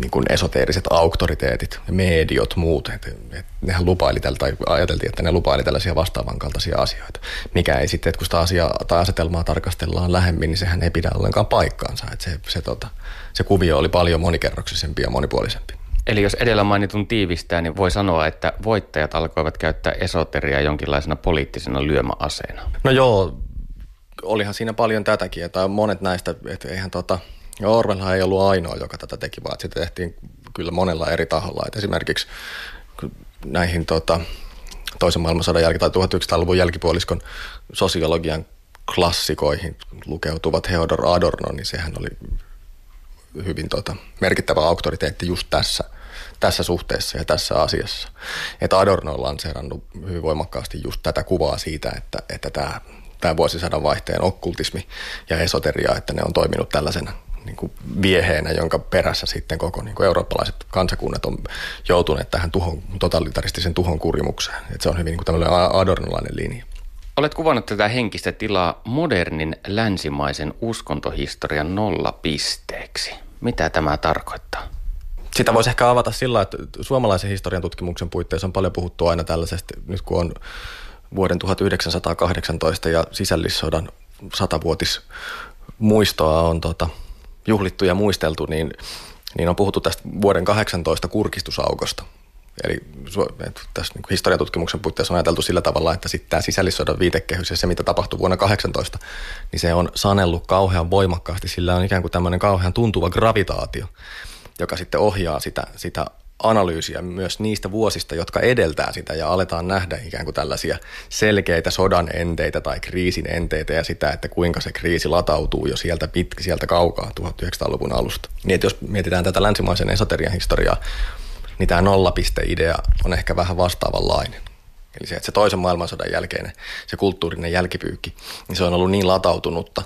niin kuin esoteeriset auktoriteetit mediot muut, että, että nehän lupaili tällä, tai ajateltiin, että ne lupaili tällaisia vastaavan kaltaisia asioita. Mikä ei sitten, että kun sitä asiaa tai asetelmaa tarkastellaan lähemmin, niin sehän ei pidä ollenkaan paikkaansa. Että se, se, tota, se kuvio oli paljon monikerroksisempi ja monipuolisempi. Eli jos edellä mainitun tiivistää, niin voi sanoa, että voittajat alkoivat käyttää esoteriaa jonkinlaisena poliittisena lyömäaseena. No joo, olihan siinä paljon tätäkin, että monet näistä, että eihän tota, Orwellhan ei ollut ainoa, joka tätä teki, vaan sitä tehtiin kyllä monella eri taholla. Et esimerkiksi näihin tota, toisen maailmansodan jälkeen tai 1900-luvun jälkipuoliskon sosiologian klassikoihin lukeutuvat Theodor Adorno, niin sehän oli hyvin tota, merkittävä auktoriteetti just tässä, tässä suhteessa ja tässä asiassa. Että Adorno on lanseerannut hyvin voimakkaasti just tätä kuvaa siitä, että, että tämä tämä vuosisadan vaihteen okkultismi ja esoteria, että ne on toiminut tällaisena niin kuin vieheenä, jonka perässä sitten koko niin kuin eurooppalaiset kansakunnat on joutuneet tähän tuhon, totalitaristisen tuhon kurimukseen. Että se on hyvin niin kuin tämmöinen adornolainen linja. Olet kuvannut tätä henkistä tilaa modernin länsimaisen uskontohistorian nollapisteeksi. Mitä tämä tarkoittaa? Sitä voisi ehkä avata sillä, että suomalaisen historian tutkimuksen puitteissa on paljon puhuttu aina tällaisesta, nyt kun on vuoden 1918 ja sisällissodan satavuotis muistoa on tota, juhlittu ja muisteltu, niin, niin on puhuttu tästä vuoden 18 kurkistusaukosta. Eli tässä niin historiatutkimuksen puitteissa on ajateltu sillä tavalla, että sitten tämä sisällissodan viitekehys ja se, mitä tapahtui vuonna 18, niin se on sanellut kauhean voimakkaasti. Sillä on ikään kuin tämmöinen kauhean tuntuva gravitaatio, joka sitten ohjaa sitä, sitä analyysiä myös niistä vuosista, jotka edeltää sitä ja aletaan nähdä ikään kuin tällaisia selkeitä sodan enteitä tai kriisin enteitä ja sitä, että kuinka se kriisi latautuu jo sieltä pitkä, sieltä kaukaa 1900-luvun alusta. Niin että jos mietitään tätä länsimaisen esoterian historiaa, niin tämä nollapisteidea on ehkä vähän vastaavanlainen. Eli se, että se toisen maailmansodan jälkeinen, se kulttuurinen jälkipyykki, niin se on ollut niin latautunutta,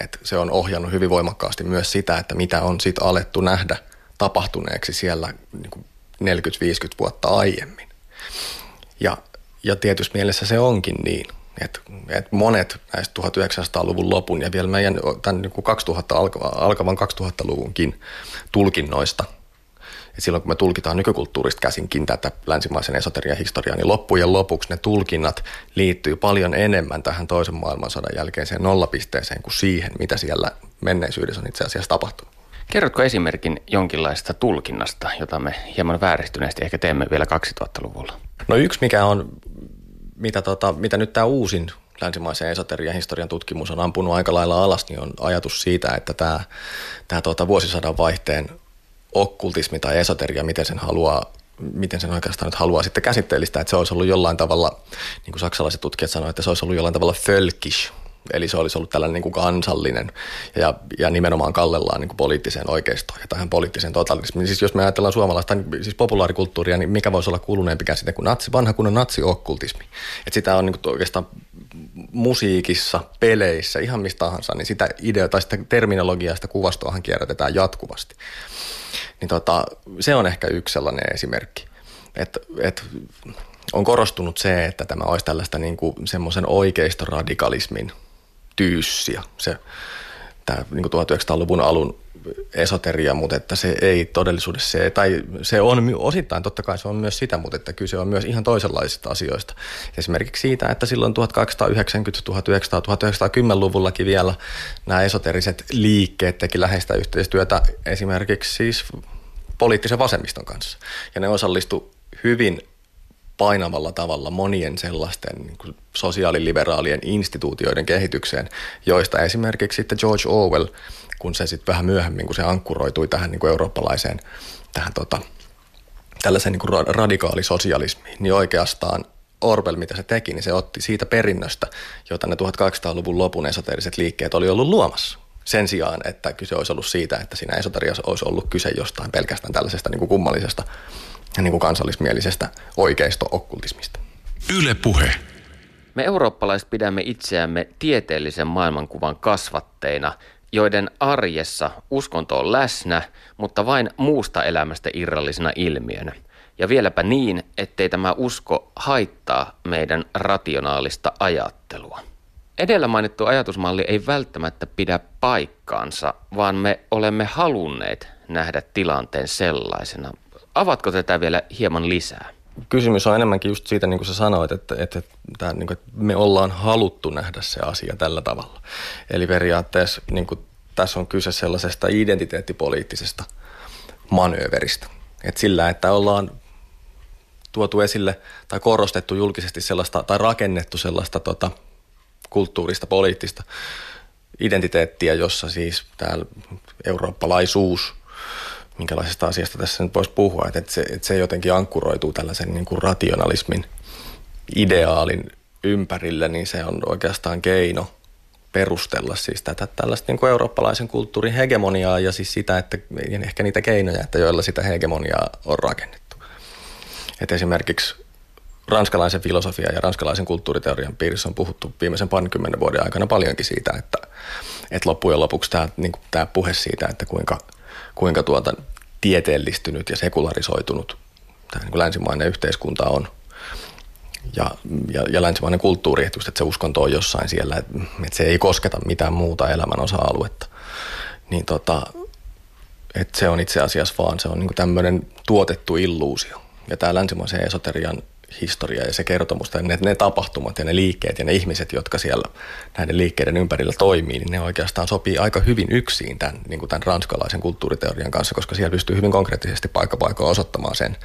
että se on ohjannut hyvin voimakkaasti myös sitä, että mitä on sitten alettu nähdä tapahtuneeksi siellä niin kuin 40-50 vuotta aiemmin. Ja, ja tietysti mielessä se onkin niin, että, että monet näistä 1900-luvun lopun ja vielä meidän tämän niin kuin 2000 alkavan 2000-luvunkin tulkinnoista – et silloin kun me tulkitaan nykykulttuurista käsinkin tätä länsimaisen esoterian historiaa, niin loppujen lopuksi ne tulkinnat liittyy paljon enemmän tähän toisen maailmansodan jälkeiseen nollapisteeseen kuin siihen, mitä siellä menneisyydessä on itse asiassa tapahtunut. Kerrotko esimerkin jonkinlaista tulkinnasta, jota me hieman vääristyneesti ehkä teemme vielä 2000-luvulla? No yksi, mikä on, mitä, tota, mitä nyt tämä uusin länsimaisen esoterian historian tutkimus on ampunut aika lailla alas, niin on ajatus siitä, että tämä, tämä tota, vuosisadan vaihteen okkultismi tai esoteria, miten sen haluaa miten sen oikeastaan nyt haluaa sitten käsitteellistä, että se olisi ollut jollain tavalla, niin kuin saksalaiset tutkijat sanoivat, että se olisi ollut jollain tavalla fölkish, Eli se olisi ollut tällainen niin kuin kansallinen ja, ja nimenomaan kallellaan niin kuin poliittiseen oikeistoon ja tähän poliittiseen totalismiin. Siis jos me ajatellaan suomalaista niin, siis populaarikulttuuria, niin mikä voisi olla kuuluneempi käsite kuin natsi, vanha kunnon natsiokkultismi. Että sitä on niin kuin oikeastaan musiikissa, peleissä, ihan mistä tahansa, niin sitä idea tai sitä terminologiaa, sitä kuvastoahan kierrätetään jatkuvasti. Niin tota, se on ehkä yksi sellainen esimerkki. Että et, on korostunut se, että tämä olisi tällaista niin kuin semmoisen oikeistoradikalismin tyyssiä. Se, tämä niin 1900-luvun alun esoteria, mutta että se ei todellisuudessa, se, tai se on osittain, totta kai se on myös sitä, mutta että kyse on myös ihan toisenlaisista asioista. Esimerkiksi siitä, että silloin 1890, 1900, 1910-luvullakin vielä nämä esoteriset liikkeet teki läheistä yhteistyötä esimerkiksi siis poliittisen vasemmiston kanssa. Ja ne osallistu hyvin painavalla tavalla monien sellaisten niin kuin sosiaaliliberaalien instituutioiden kehitykseen, joista esimerkiksi sitten George Orwell, kun se sitten vähän myöhemmin, kun se ankkuroitui tähän niin kuin eurooppalaiseen, tähän tota, tällaiseen niin kuin radikaalisosialismiin, niin oikeastaan Orwell, mitä se teki, niin se otti siitä perinnöstä, jota ne 1800-luvun lopun esoteriset liikkeet oli ollut luomassa. Sen sijaan, että kyse olisi ollut siitä, että siinä esoteriassa olisi ollut kyse jostain pelkästään tällaisesta niin kuin kummallisesta niin kuin kansallismielisestä oikeisto-okkultismista. Yle puhe. Me eurooppalaiset pidämme itseämme tieteellisen maailmankuvan kasvatteina, joiden arjessa uskonto on läsnä, mutta vain muusta elämästä irrallisena ilmiönä. Ja vieläpä niin, ettei tämä usko haittaa meidän rationaalista ajattelua. Edellä mainittu ajatusmalli ei välttämättä pidä paikkaansa, vaan me olemme halunneet nähdä tilanteen sellaisena. Avatko tätä vielä hieman lisää? Kysymys on enemmänkin just siitä, niin kuin sä sanoit, että, että, että, niin kuin, että me ollaan haluttu nähdä se asia tällä tavalla. Eli periaatteessa niin kuin, tässä on kyse sellaisesta identiteettipoliittisesta manööveristä. Että sillä, että ollaan tuotu esille tai korostettu julkisesti sellaista tai rakennettu sellaista tota, kulttuurista, poliittista identiteettiä, jossa siis täällä eurooppalaisuus, minkälaisesta asiasta tässä nyt voisi puhua, että se, että se jotenkin ankkuroituu tällaisen niin kuin rationalismin ideaalin ympärille, niin se on oikeastaan keino perustella siis tätä tällaista niin kuin eurooppalaisen kulttuurin hegemoniaa ja siis sitä, että ehkä niitä keinoja, että joilla sitä hegemoniaa on rakennettu. Et esimerkiksi ranskalaisen filosofian ja ranskalaisen kulttuuriteorian piirissä on puhuttu viimeisen parinkymmenen vuoden aikana paljonkin siitä, että, että loppujen lopuksi tämä, niin kuin tämä puhe siitä, että kuinka, kuinka tuota tieteellistynyt ja sekularisoitunut tämä niin länsimainen yhteiskunta on ja, ja, ja länsimainen kulttuuri, että, just, että se uskonto on jossain siellä, että, että se ei kosketa mitään muuta elämän osa-aluetta, niin tota, että se on itse asiassa vaan se on niin tämmöinen tuotettu illuusio. Ja tämä länsimaisen esoterian historia ja se kertomus, tai ne, ne tapahtumat ja ne liikkeet ja ne ihmiset, jotka siellä näiden liikkeiden ympärillä toimii, niin ne oikeastaan sopii aika hyvin yksin tämän, niin kuin tämän ranskalaisen kulttuuriteorian kanssa, koska siellä pystyy hyvin konkreettisesti paikka paikka osoittamaan sen,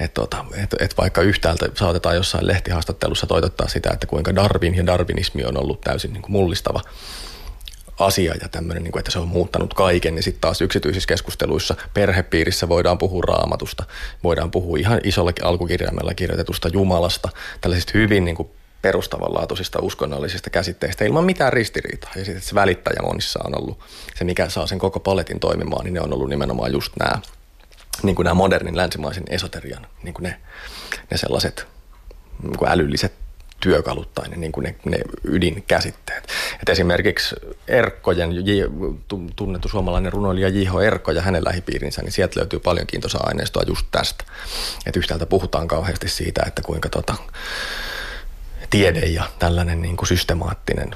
että, että, että vaikka yhtäältä saatetaan jossain lehtihaastattelussa toitottaa sitä, että kuinka Darwin ja darwinismi on ollut täysin niin kuin mullistava asia ja tämmöinen, niin kuin, että se on muuttanut kaiken, niin sitten taas yksityisissä keskusteluissa perhepiirissä voidaan puhua raamatusta, voidaan puhua ihan isolla alkukirjaimella kirjoitetusta Jumalasta, tällaisista hyvin niin kuin perustavanlaatuisista uskonnollisista käsitteistä ilman mitään ristiriitaa. Ja sitten se välittäjä monissa on ollut se, mikä saa sen koko paletin toimimaan, niin ne on ollut nimenomaan just nämä, niin kuin nämä modernin länsimaisen esoterian, niin kuin ne, ne sellaiset niin kuin älylliset työkalut tai ne, niin kuin ne, ne ydinkäsitteet. Et esimerkiksi Erkkojen, tunnettu suomalainen runoilija J.H. Erkko ja hänen lähipiirinsä, niin sieltä löytyy paljon kiintoisaa aineistoa just tästä. Et yhtäältä puhutaan kauheasti siitä, että kuinka tota, tiede ja tällainen niin kuin systemaattinen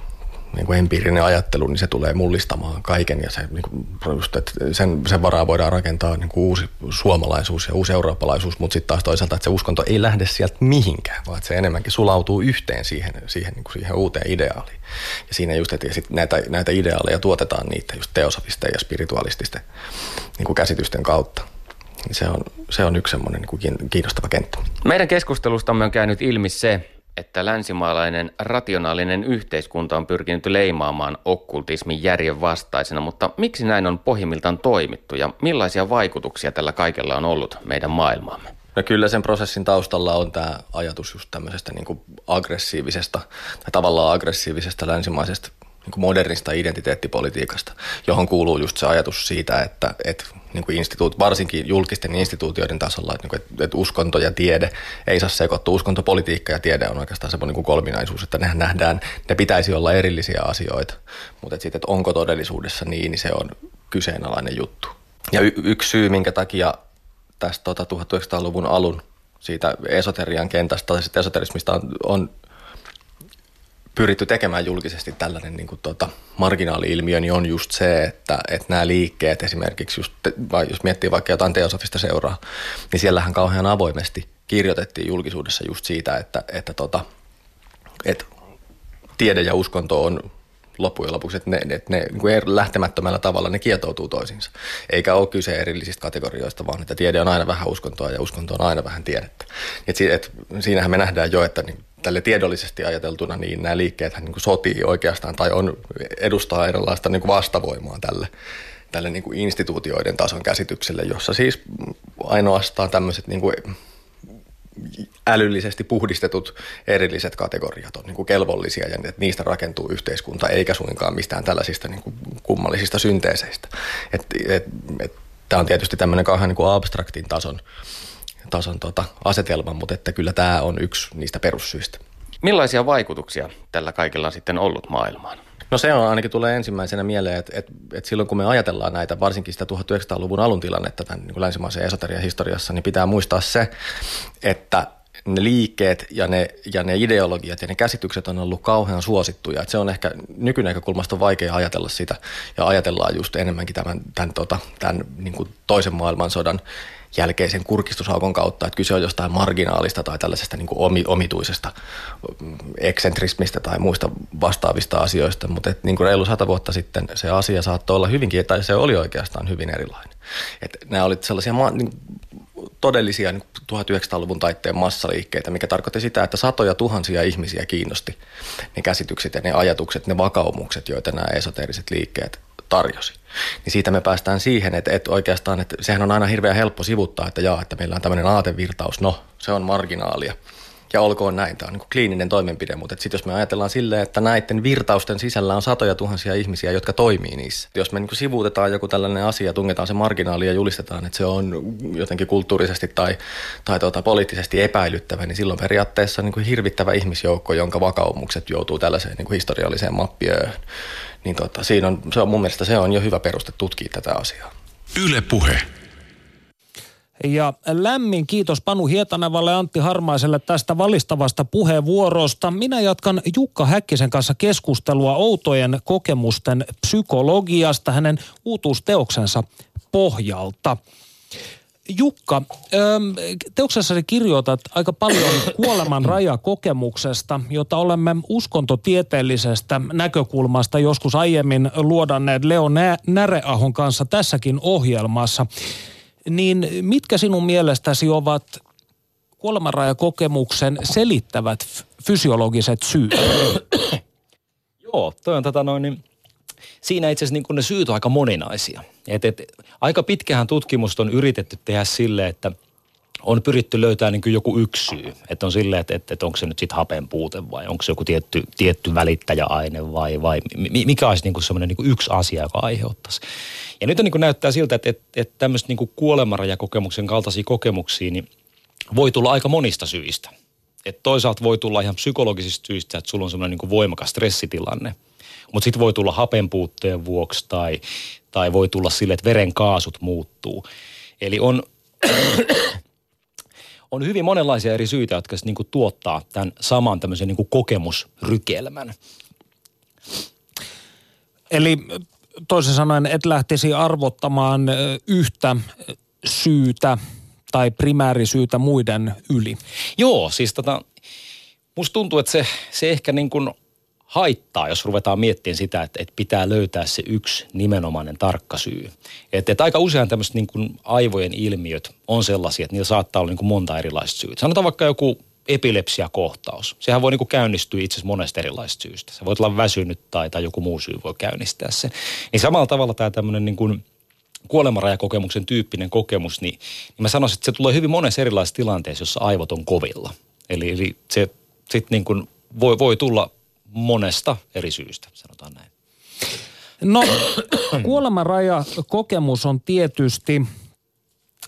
niin kuin empiirinen ajattelu, niin se tulee mullistamaan kaiken ja se, niin kuin, just, että sen, sen varaa voidaan rakentaa niin kuin uusi suomalaisuus ja uusi eurooppalaisuus, mutta sitten taas toisaalta, että se uskonto ei lähde sieltä mihinkään, vaan että se enemmänkin sulautuu yhteen siihen, siihen, niin kuin siihen uuteen ideaaliin. Ja siinä just, että sit näitä, näitä ideaaleja tuotetaan niitä just teosofisten ja spiritualististen niin kuin käsitysten kautta. Se on, se on yksi semmoinen niin kiinnostava kenttä. Meidän keskustelustamme on käynyt ilmi se, että länsimaalainen rationaalinen yhteiskunta on pyrkinyt leimaamaan okkultismin järjen vastaisena, mutta miksi näin on pohjimmiltaan toimittu ja millaisia vaikutuksia tällä kaikella on ollut meidän maailmaamme? No kyllä sen prosessin taustalla on tämä ajatus just tämmöisestä niin kuin aggressiivisesta tai tavallaan aggressiivisesta länsimaisesta niin kuin modernista identiteettipolitiikasta, johon kuuluu just se ajatus siitä, että, että niin kuin instituut, varsinkin julkisten instituutioiden tasolla, että, niin kuin, että uskonto ja tiede ei saa sekoittua. Uskontopolitiikka ja tiede on oikeastaan semmoinen niin kolminaisuus, että nehän nähdään, ne pitäisi olla erillisiä asioita, mutta että, sitten, että onko todellisuudessa niin, niin se on kyseenalainen juttu. Ja y- yksi syy, minkä takia tästä tota, 1900-luvun alun siitä esoterian kentästä tai esoterismista on, on pyritty tekemään julkisesti tällainen niin kuin, tota, marginaali-ilmiö, niin on just se, että, että nämä liikkeet esimerkiksi, just, vai jos miettii vaikka jotain teosofista seuraa, niin siellähän kauhean avoimesti kirjoitettiin julkisuudessa just siitä, että, että, tota, että tiede ja uskonto on loppujen lopuksi, että ne, että ne niin kuin lähtemättömällä tavalla ne kietoutuu toisiinsa. Eikä ole kyse erillisistä kategorioista, vaan että tiede on aina vähän uskontoa ja uskonto on aina vähän tiedettä. Et, et, siinähän me nähdään jo, että niin, tälle tiedollisesti ajateltuna, niin nämä liikkeet niin sotii oikeastaan tai on, edustaa erilaista niin kuin vastavoimaa tälle, tälle niin kuin instituutioiden tason käsitykselle, jossa siis ainoastaan tämmöiset niin kuin älyllisesti puhdistetut erilliset kategoriat on niin kuin kelvollisia ja niistä rakentuu yhteiskunta, eikä suinkaan mistään tällaisista niin kuin kummallisista synteeseistä. Et, et, et, Tämä on tietysti tämmöinen kauhean niin kuin abstraktin tason, tason tota asetelma, mutta että kyllä tämä on yksi niistä perussyistä. Millaisia vaikutuksia tällä kaikella on sitten ollut maailmaan? No se on ainakin tulee ensimmäisenä mieleen, että, että, että silloin kun me ajatellaan näitä, varsinkin sitä 1900-luvun alun tilannetta tämän niin länsimaisen esoterian historiassa, niin pitää muistaa se, että ne liikkeet ja ne, ja ne ideologiat ja ne käsitykset on ollut kauhean suosittuja. Että se on ehkä nykynäkökulmasta vaikea ajatella sitä ja ajatellaan just enemmänkin tämän, tämän, tota, tämän niin kuin toisen maailmansodan jälkeisen kurkistusaukon kautta, että kyse on jostain marginaalista tai tällaisesta niin kuin omituisesta eksentrismistä tai muista vastaavista asioista, mutta että niin kuin reilu sata vuotta sitten se asia saattoi olla hyvinkin, tai se oli oikeastaan hyvin erilainen. Että nämä olivat sellaisia niin todellisia niin 1900-luvun taitteen massaliikkeitä, mikä tarkoitti sitä, että satoja tuhansia ihmisiä kiinnosti ne käsitykset ja ne ajatukset, ne vakaumukset, joita nämä esoteriset liikkeet tarjosi. Niin siitä me päästään siihen, että, että oikeastaan, että sehän on aina hirveän helppo sivuttaa, että jaa, että meillä on tämmöinen aatevirtaus, no se on marginaalia. Ja olkoon näin, tämä on niin kliininen toimenpide, mutta sitten jos me ajatellaan silleen, että näiden virtausten sisällä on satoja tuhansia ihmisiä, jotka toimii niissä. Jos me niin sivuutetaan joku tällainen asia, tungetaan se marginaali ja julistetaan, että se on jotenkin kulttuurisesti tai, tai tuota, poliittisesti epäilyttävä, niin silloin periaatteessa on niin hirvittävä ihmisjoukko, jonka vakaumukset joutuu tällaiseen niin historialliseen mappiöön. Niin tota, siinä on, se on mun mielestä se on jo hyvä peruste tutkia tätä asiaa. Yle Puhe. Ja lämmin kiitos Panu Hietanevalle ja Antti Harmaiselle tästä valistavasta puheenvuorosta. Minä jatkan Jukka Häkkisen kanssa keskustelua outojen kokemusten psykologiasta hänen uutuusteoksensa pohjalta. Jukka, teoksessasi kirjoitat aika paljon kuoleman rajakokemuksesta, jota olemme uskontotieteellisestä näkökulmasta joskus aiemmin luodanneet Leo Näreahon kanssa tässäkin ohjelmassa. Niin mitkä sinun mielestäsi ovat kuolemanrajakokemuksen selittävät fysiologiset syyt? Joo, toi on tätä noin, niin siinä itse asiassa niin ne syyt on aika moninaisia. Et, et, aika pitkähän tutkimusta on yritetty tehdä sille, että on pyritty löytämään niin joku yksi syy. Että on silleen, että, että, että onko se nyt sitten hapen puute vai onko se joku tietty, tietty välittäjäaine vai, vai mikä olisi niin semmoinen niin yksi asia, joka aiheuttaisi. Ja nyt on niin näyttää siltä, että, että, että tämmöistä niin kuolemanrajakokemuksen kaltaisia kokemuksia niin voi tulla aika monista syistä. Et toisaalta voi tulla ihan psykologisista syistä, että sulla on semmoinen niin voimakas stressitilanne. Mutta sitten voi tulla hapen puutteen vuoksi tai, tai voi tulla sille, että veren kaasut muuttuu. Eli on, on hyvin monenlaisia eri syitä, jotka niin kuin tuottaa tämän saman tämmöisen niin kuin kokemusrykelmän. Eli toisin sanoen et lähtisi arvottamaan yhtä syytä tai primäärisyytä muiden yli. Joo, siis tota, musta tuntuu, että se, se ehkä niin kuin haittaa, jos ruvetaan miettimään sitä, että, että pitää löytää se yksi nimenomainen tarkka syy. Että, että aika usein tämmöiset niin kuin aivojen ilmiöt on sellaisia, että niillä saattaa olla niin kuin monta erilaista syytä. Sanotaan vaikka joku epilepsiakohtaus. Sehän voi niin kuin käynnistyä itse asiassa monesta erilaisesta syystä. Se voi olla väsynyt tai, tai joku muu syy voi käynnistää sen. Niin samalla tavalla tämä tämmöinen niin kuin kuolemanrajakokemuksen tyyppinen kokemus, niin, niin mä sanoisin, että se tulee hyvin monessa erilaisessa tilanteessa, jossa aivot on kovilla. Eli, eli se sitten niin kuin voi, voi tulla monesta eri syystä, sanotaan näin. No, kuolemanraja-kokemus on tietysti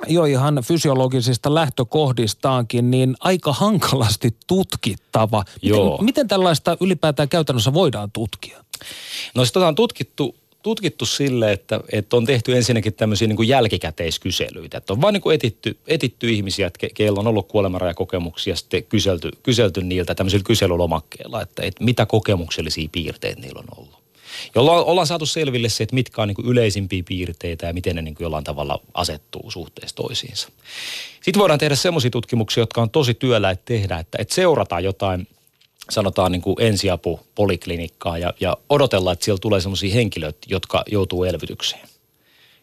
jo ihan fysiologisista lähtökohdistaankin, niin aika hankalasti tutkittava. Miten, Joo. miten tällaista ylipäätään käytännössä voidaan tutkia? No sitä on tutkittu tutkittu sille, että, että on tehty ensinnäkin tämmöisiä niin kuin jälkikäteiskyselyitä. Että on vaan niin kuin etitty, etitty ihmisiä, että keillä on ollut kuolemanrajakokemuksia, sitten kyselty, kyselty niiltä tämmöisillä kyselylomakkeilla, että, että mitä kokemuksellisia piirteitä niillä on ollut. Jolla ollaan saatu selville se, että mitkä on niin yleisimpiä piirteitä ja miten ne niin jollain tavalla asettuu suhteessa toisiinsa. Sitten voidaan tehdä semmoisia tutkimuksia, jotka on tosi työläitä tehdä, että, että seurataan jotain sanotaan niin kuin ensiapu poliklinikkaa ja, ja odotellaan, että siellä tulee sellaisia henkilöitä, jotka joutuu elvytykseen.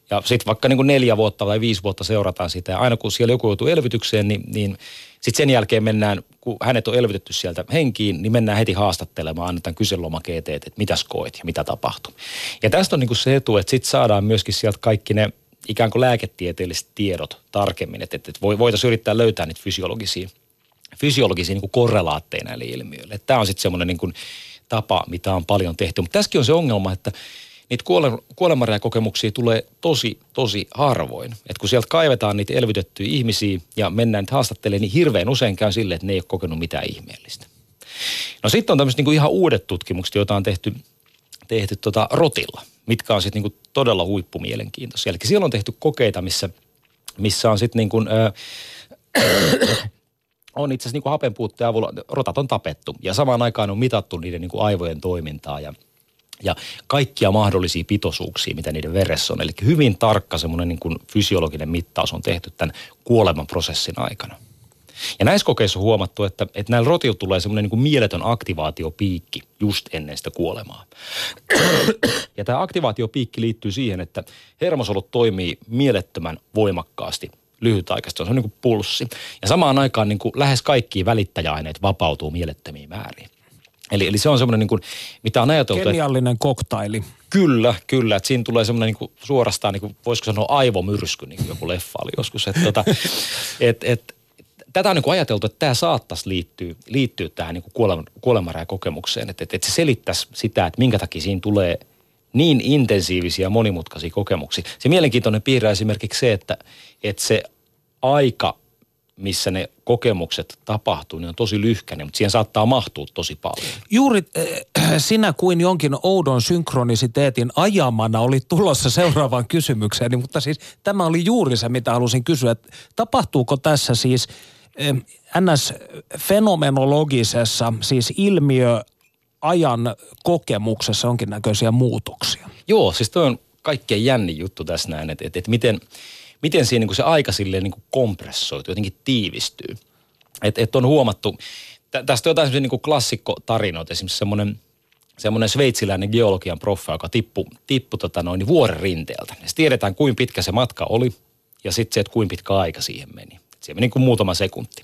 Ja sitten vaikka niin kuin neljä vuotta tai viisi vuotta seurataan sitä ja aina kun siellä joku joutuu elvytykseen, niin, niin sitten sen jälkeen mennään, kun hänet on elvytetty sieltä henkiin, niin mennään heti haastattelemaan, annetaan kyselylomakeet, että mitäs koet ja mitä tapahtuu. Ja tästä on niin kuin se etu, että sitten saadaan myöskin sieltä kaikki ne ikään kuin lääketieteelliset tiedot tarkemmin, että, että voitaisiin yrittää löytää niitä fysiologisia – fysiologisia niin korrelaatteja näille ilmiöille. Tämä on sitten semmoinen niin tapa, mitä on paljon tehty. Mutta tässäkin on se ongelma, että niitä kuole- kokemuksia tulee tosi, tosi harvoin. Et kun sieltä kaivetaan niitä elvytettyjä ihmisiä ja mennään niitä haastattelemaan, niin hirveän usein käy sille, että ne ei ole kokenut mitään ihmeellistä. No sitten on tämmöiset niin ihan uudet tutkimukset, joita on tehty, tehty tota rotilla, mitkä on sitten niin todella huippumielenkiintoisia. Eli siellä on tehty kokeita, missä, missä on sitten niin kuin, on itse asiassa niin hapenpuutteen avulla, rotat on tapettu ja samaan aikaan on mitattu niiden niin kuin aivojen toimintaa ja ja kaikkia mahdollisia pitoisuuksia, mitä niiden veressä on. Eli hyvin tarkka semmoinen niin fysiologinen mittaus on tehty tämän kuoleman prosessin aikana. Ja näissä kokeissa on huomattu, että, että näillä rotilla tulee semmoinen niin kuin mieletön aktivaatiopiikki just ennen sitä kuolemaa. Ja tämä aktivaatiopiikki liittyy siihen, että hermosolut toimii mielettömän voimakkaasti lyhytaikaisesti. Se on niin kuin pulssi. Ja samaan aikaan niin kuin lähes kaikki välittäjäaineet vapautuu mielettömiin määriin. Eli, eli se on semmoinen, niin kuin, mitä on ajateltu. Geniallinen että, koktaili. Kyllä, kyllä. Että siinä tulee semmoinen niin kuin, suorastaan, niin kuin, voisiko sanoa aivomyrsky, niin kuin joku leffa oli joskus. Että, tota, et, et, tätä on niin kuin ajateltu, että tämä saattaisi liittyä, liittyä tähän niin kuoleman, kokemukseen. Että, että, että se selittäisi sitä, että minkä takia siinä tulee niin intensiivisiä monimutkaisia kokemuksia. Se mielenkiintoinen piirre esimerkiksi se, että, että se aika, missä ne kokemukset tapahtuu, niin on tosi lyhkäinen, mutta siihen saattaa mahtua tosi paljon. Juuri äh, sinä kuin jonkin oudon synkronisiteetin ajamana oli tulossa seuraavaan kysymykseen, mutta siis tämä oli juuri se, mitä halusin kysyä. Tapahtuuko tässä siis äh, NS-fenomenologisessa, siis ilmiö ajan kokemuksessa jonkinnäköisiä muutoksia? Joo, siis toi on kaikkein jänni juttu tässä näin, että, että, että miten – miten siinä niin kuin se aika silleen niin kuin kompressoituu, jotenkin tiivistyy. Että et on huomattu, tä, tästä on jotain niin klassikkotarinoita, esimerkiksi semmoinen semmoinen sveitsiläinen geologian proffa, joka tippui, tippu tota noin, vuoren rinteeltä. Ja tiedetään, kuinka pitkä se matka oli ja sitten se, että kuinka pitkä aika siihen meni. Siihen meni niin kuin muutama sekunti.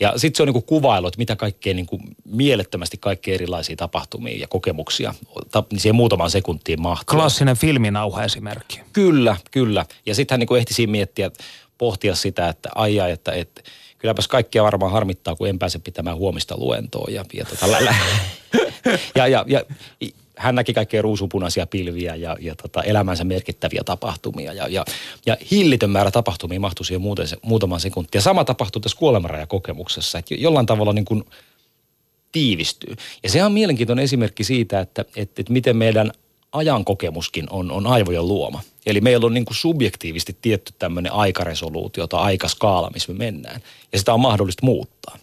Ja sitten se on niin kuin kuvailu, että mitä kaikkea niin kuin mielettömästi kaikkea erilaisia tapahtumia ja kokemuksia niin siihen muutamaan sekuntiin mahtuu. Klassinen filminauha esimerkki. Kyllä, kyllä. Ja sitten hän niin kuin ehti siinä miettiä, pohtia sitä, että ai ai, että, että kylläpäs kaikkia varmaan harmittaa, kun en pääse pitämään huomista luentoa. Ja, ja, tota, lä- ja, ja, ja hän näki kaikkea ruusupunaisia pilviä ja, ja tota, elämänsä merkittäviä tapahtumia. Ja, ja, ja hillitön määrä tapahtumia mahtui siihen muuten, muutaman sekuntia. Sama tapahtui tässä kuolemanrajakokemuksessa, että jollain tavalla niin kuin tiivistyy. Ja se on mielenkiintoinen esimerkki siitä, että, että, että miten meidän ajankokemuskin on, on aivojen luoma. Eli meillä on niin kuin subjektiivisesti tietty tämmöinen aikaresoluutio tai aikaskaala, missä me mennään. Ja sitä on mahdollista muuttaa.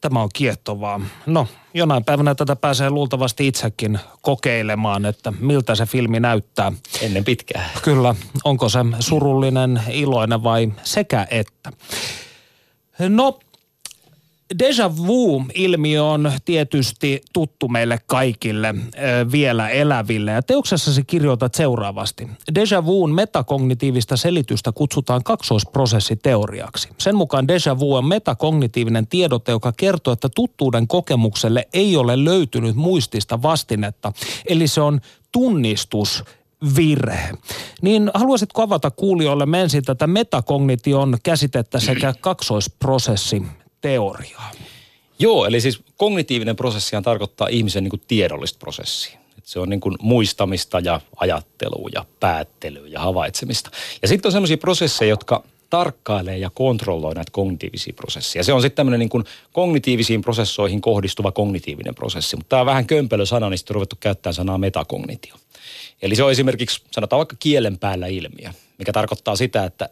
Tämä on kiehtovaa. No, jonain päivänä tätä pääsee luultavasti itsekin kokeilemaan, että miltä se filmi näyttää. Ennen pitkää. Kyllä. Onko se surullinen, iloinen vai sekä että. No, Deja vu-ilmiö on tietysti tuttu meille kaikille äh, vielä eläville. Ja teoksessasi kirjoitat seuraavasti. Deja vuun metakognitiivista selitystä kutsutaan kaksoisprosessiteoriaksi. Sen mukaan deja vu on metakognitiivinen tiedote, joka kertoo, että tuttuuden kokemukselle ei ole löytynyt muistista vastinetta. Eli se on tunnistus virhe. Niin haluaisitko avata kuulijoille ensin tätä metakognition käsitettä sekä kaksoisprosessi teoriaa. Joo, eli siis kognitiivinen prosessihan tarkoittaa ihmisen niin kuin tiedollista prosessia. Et se on niin kuin muistamista ja ajattelua ja päättelyä ja havaitsemista. Ja sitten on sellaisia prosesseja, jotka tarkkailee ja kontrolloi näitä kognitiivisia prosesseja. Se on sitten tämmöinen niin kuin kognitiivisiin prosessoihin kohdistuva kognitiivinen prosessi, mutta tämä on vähän kömpelö sana, niin sitten on ruvettu käyttämään sanaa metakognitio. Eli se on esimerkiksi, sanotaan vaikka kielen päällä ilmiö, mikä tarkoittaa sitä, että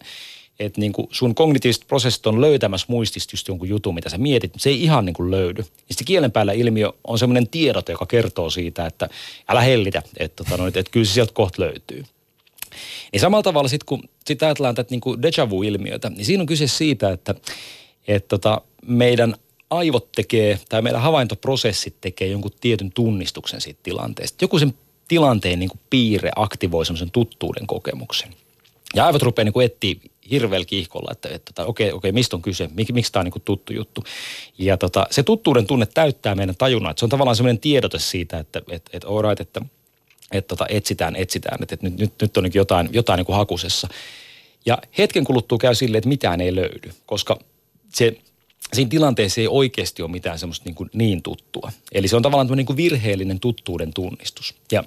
että niin kuin sun kognitiiviset prosessit on löytämässä muistista just jonkun jutun, mitä sä mietit, mutta se ei ihan niin kuin löydy. Ja sitten kielen päällä ilmiö on semmoinen tiedot, joka kertoo siitä, että älä hellitä, että, tota, no, että kyllä se sieltä kohta löytyy. Niin samalla tavalla sitten kun sit ajatellaan tätä niin kuin deja vu-ilmiötä, niin siinä on kyse siitä, että, että tota, meidän aivot tekee, tai meidän havaintoprosessit tekee jonkun tietyn tunnistuksen siitä tilanteesta. Joku sen tilanteen niin kuin piirre aktivoi semmoisen tuttuuden kokemuksen. Ja aivot rupeaa niin etsiä hirveällä kiihkolla, että, että, että okei, okei, mistä on kyse, mik, miksi tämä on niin tuttu juttu. Ja tota, se tuttuuden tunne täyttää meidän tajunnan, että se on tavallaan semmoinen tiedote siitä, että, että, että all right, että, että tota, etsitään, etsitään, että, että nyt, nyt, nyt on niin jotain, jotain niin hakusessa. Ja hetken kuluttua käy silleen, että mitään ei löydy, koska se, siinä tilanteessa ei oikeasti ole mitään semmoista niin, kuin niin tuttua. Eli se on tavallaan niin kuin virheellinen tuttuuden tunnistus. Ja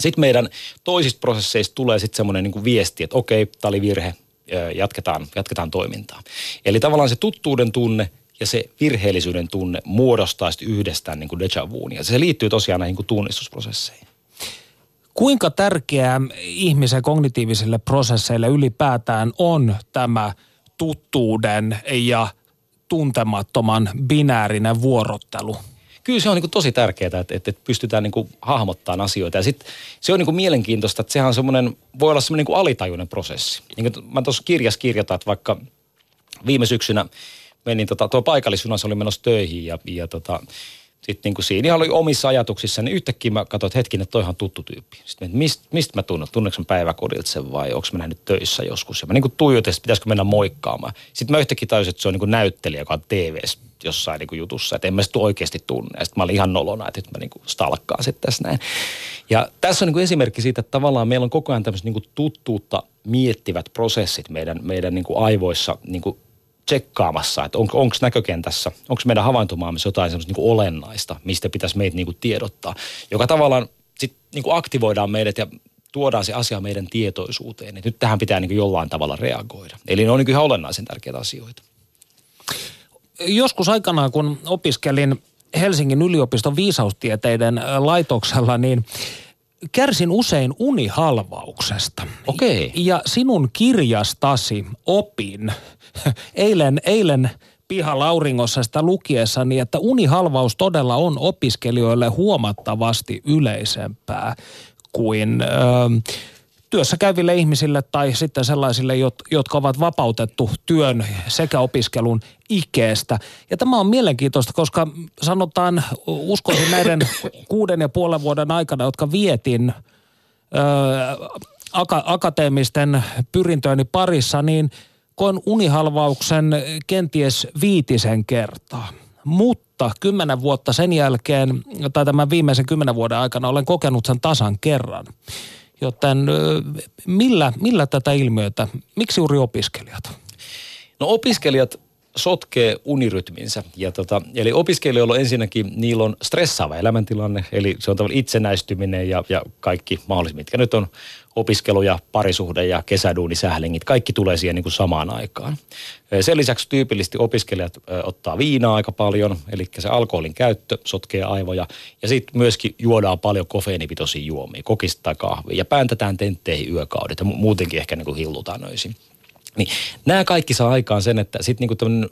sitten meidän toisista prosesseista tulee sitten semmoinen niin viesti, että okei, tämä oli virhe, jatketaan, jatketaan toimintaa. Eli tavallaan se tuttuuden tunne ja se virheellisyyden tunne muodostaa sitten yhdestään niin kuin deja vuun. Ja se liittyy tosiaan näihin kuin tunnistusprosesseihin. Kuinka tärkeää ihmisen kognitiivisille prosesseille ylipäätään on tämä tuttuuden ja tuntemattoman binäärinen vuorottelu? Kyllä se on niin tosi tärkeää, että, että, että pystytään niin hahmottamaan asioita. Ja sitten se on niin mielenkiintoista, että sehän on semmoinen, voi olla semmoinen niin alitajuinen prosessi. Niin mä tuossa kirjassa kirjoitan, että vaikka viime syksynä menin, tota, tuo paikallisjunassa oli menossa töihin ja, ja tota, sitten niin siinä oli omissa ajatuksissa, niin yhtäkkiä mä katsoin, että hetkinen, että toi on tuttu tyyppi. Sitten mistä, mistä mä tunnen? Tunneks mä päiväkodilta sen vai onko mä nähnyt töissä joskus? Ja mä niin tuijotin, että pitäisikö mennä moikkaamaan. Sitten mä yhtäkkiä tajusin, että se on niin näyttelijä, joka on tv jossain niin kuin jutussa, että en mä sitä oikeasti tunne. Sitten mä olin ihan nolona, että nyt mä niin kuin stalkkaan sitten tässä näin. Ja tässä on niin kuin esimerkki siitä, että tavallaan meillä on koko ajan tämmöiset niin kuin tuttuutta miettivät prosessit meidän, meidän niin kuin aivoissa niin kuin tsekkaamassa, että on, onko näkökentässä, onko meidän havaintomaamissa jotain semmoista niin olennaista, mistä pitäisi meitä niin kuin tiedottaa, joka tavallaan sitten niin kuin aktivoidaan meidät ja tuodaan se asia meidän tietoisuuteen. Että nyt tähän pitää niin kuin jollain tavalla reagoida. Eli ne on niin kuin ihan olennaisen tärkeitä asioita. Joskus aikanaan, kun opiskelin Helsingin yliopiston viisaustieteiden laitoksella, niin kärsin usein unihalvauksesta. Okei. Okay. Ja sinun kirjastasi opin eilen, eilen piha Lauringossa sitä lukiessani, että unihalvaus todella on opiskelijoille huomattavasti yleisempää kuin ö, työssä käyville ihmisille tai sitten sellaisille, jotka ovat vapautettu työn sekä opiskelun ikeestä. Ja tämä on mielenkiintoista, koska sanotaan, uskoisin näiden kuuden ja puolen vuoden aikana, jotka vietin ö, aka- akateemisten pyrintöjeni parissa, niin koen unihalvauksen kenties viitisen kertaa. Mutta kymmenen vuotta sen jälkeen, tai tämän viimeisen kymmenen vuoden aikana olen kokenut sen tasan kerran. Joten millä, millä tätä ilmiötä, miksi juuri opiskelijat? No opiskelijat sotkee unirytminsä. Ja tota, eli opiskelijoilla on ensinnäkin, niillä on stressaava elämäntilanne, eli se on tavallaan itsenäistyminen ja, ja kaikki mahdolliset, mitkä nyt on opiskelu ja parisuhde ja kesäduunisählingit, kaikki tulee siihen niin kuin samaan aikaan. Sen lisäksi tyypillisesti opiskelijat ottaa viinaa aika paljon, eli se alkoholin käyttö sotkee aivoja. Ja sitten myöskin juodaan paljon kofeiinipitoisia juomia, kokista kahvia. Ja pääntetään tentteihin yökaudet ja muutenkin ehkä niin kuin hillutaan öisin. Niin nämä kaikki saa aikaan sen, että sitten niin tämmöinen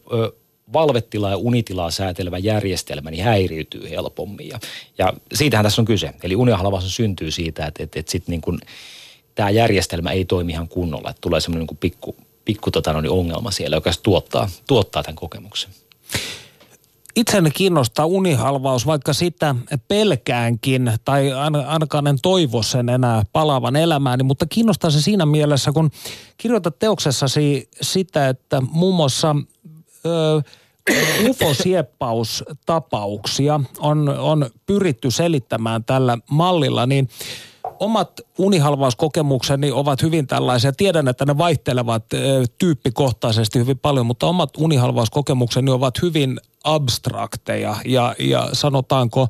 valvetilaa ja unitilaa säätelevä järjestelmä niin häiriytyy helpommin. Ja, ja siitähän tässä on kyse. Eli unihalvaus syntyy siitä, että, että, että sitten niin kuin, tämä järjestelmä ei toimi ihan kunnolla. Että tulee semmoinen niin pikku, pikku tota, no, niin ongelma siellä, joka tuottaa, tuottaa tämän kokemuksen. Itseni kiinnostaa unihalvaus, vaikka sitä pelkäänkin, tai ainakaan en toivo sen enää palaavan elämääni, mutta kiinnostaa se siinä mielessä, kun kirjoitat teoksessasi sitä, että muun muassa ö, ufosieppaus-tapauksia on, on pyritty selittämään tällä mallilla, niin – omat unihalvauskokemukseni ovat hyvin tällaisia. Tiedän, että ne vaihtelevat tyyppikohtaisesti hyvin paljon, mutta omat unihalvauskokemukseni ovat hyvin abstrakteja ja, ja sanotaanko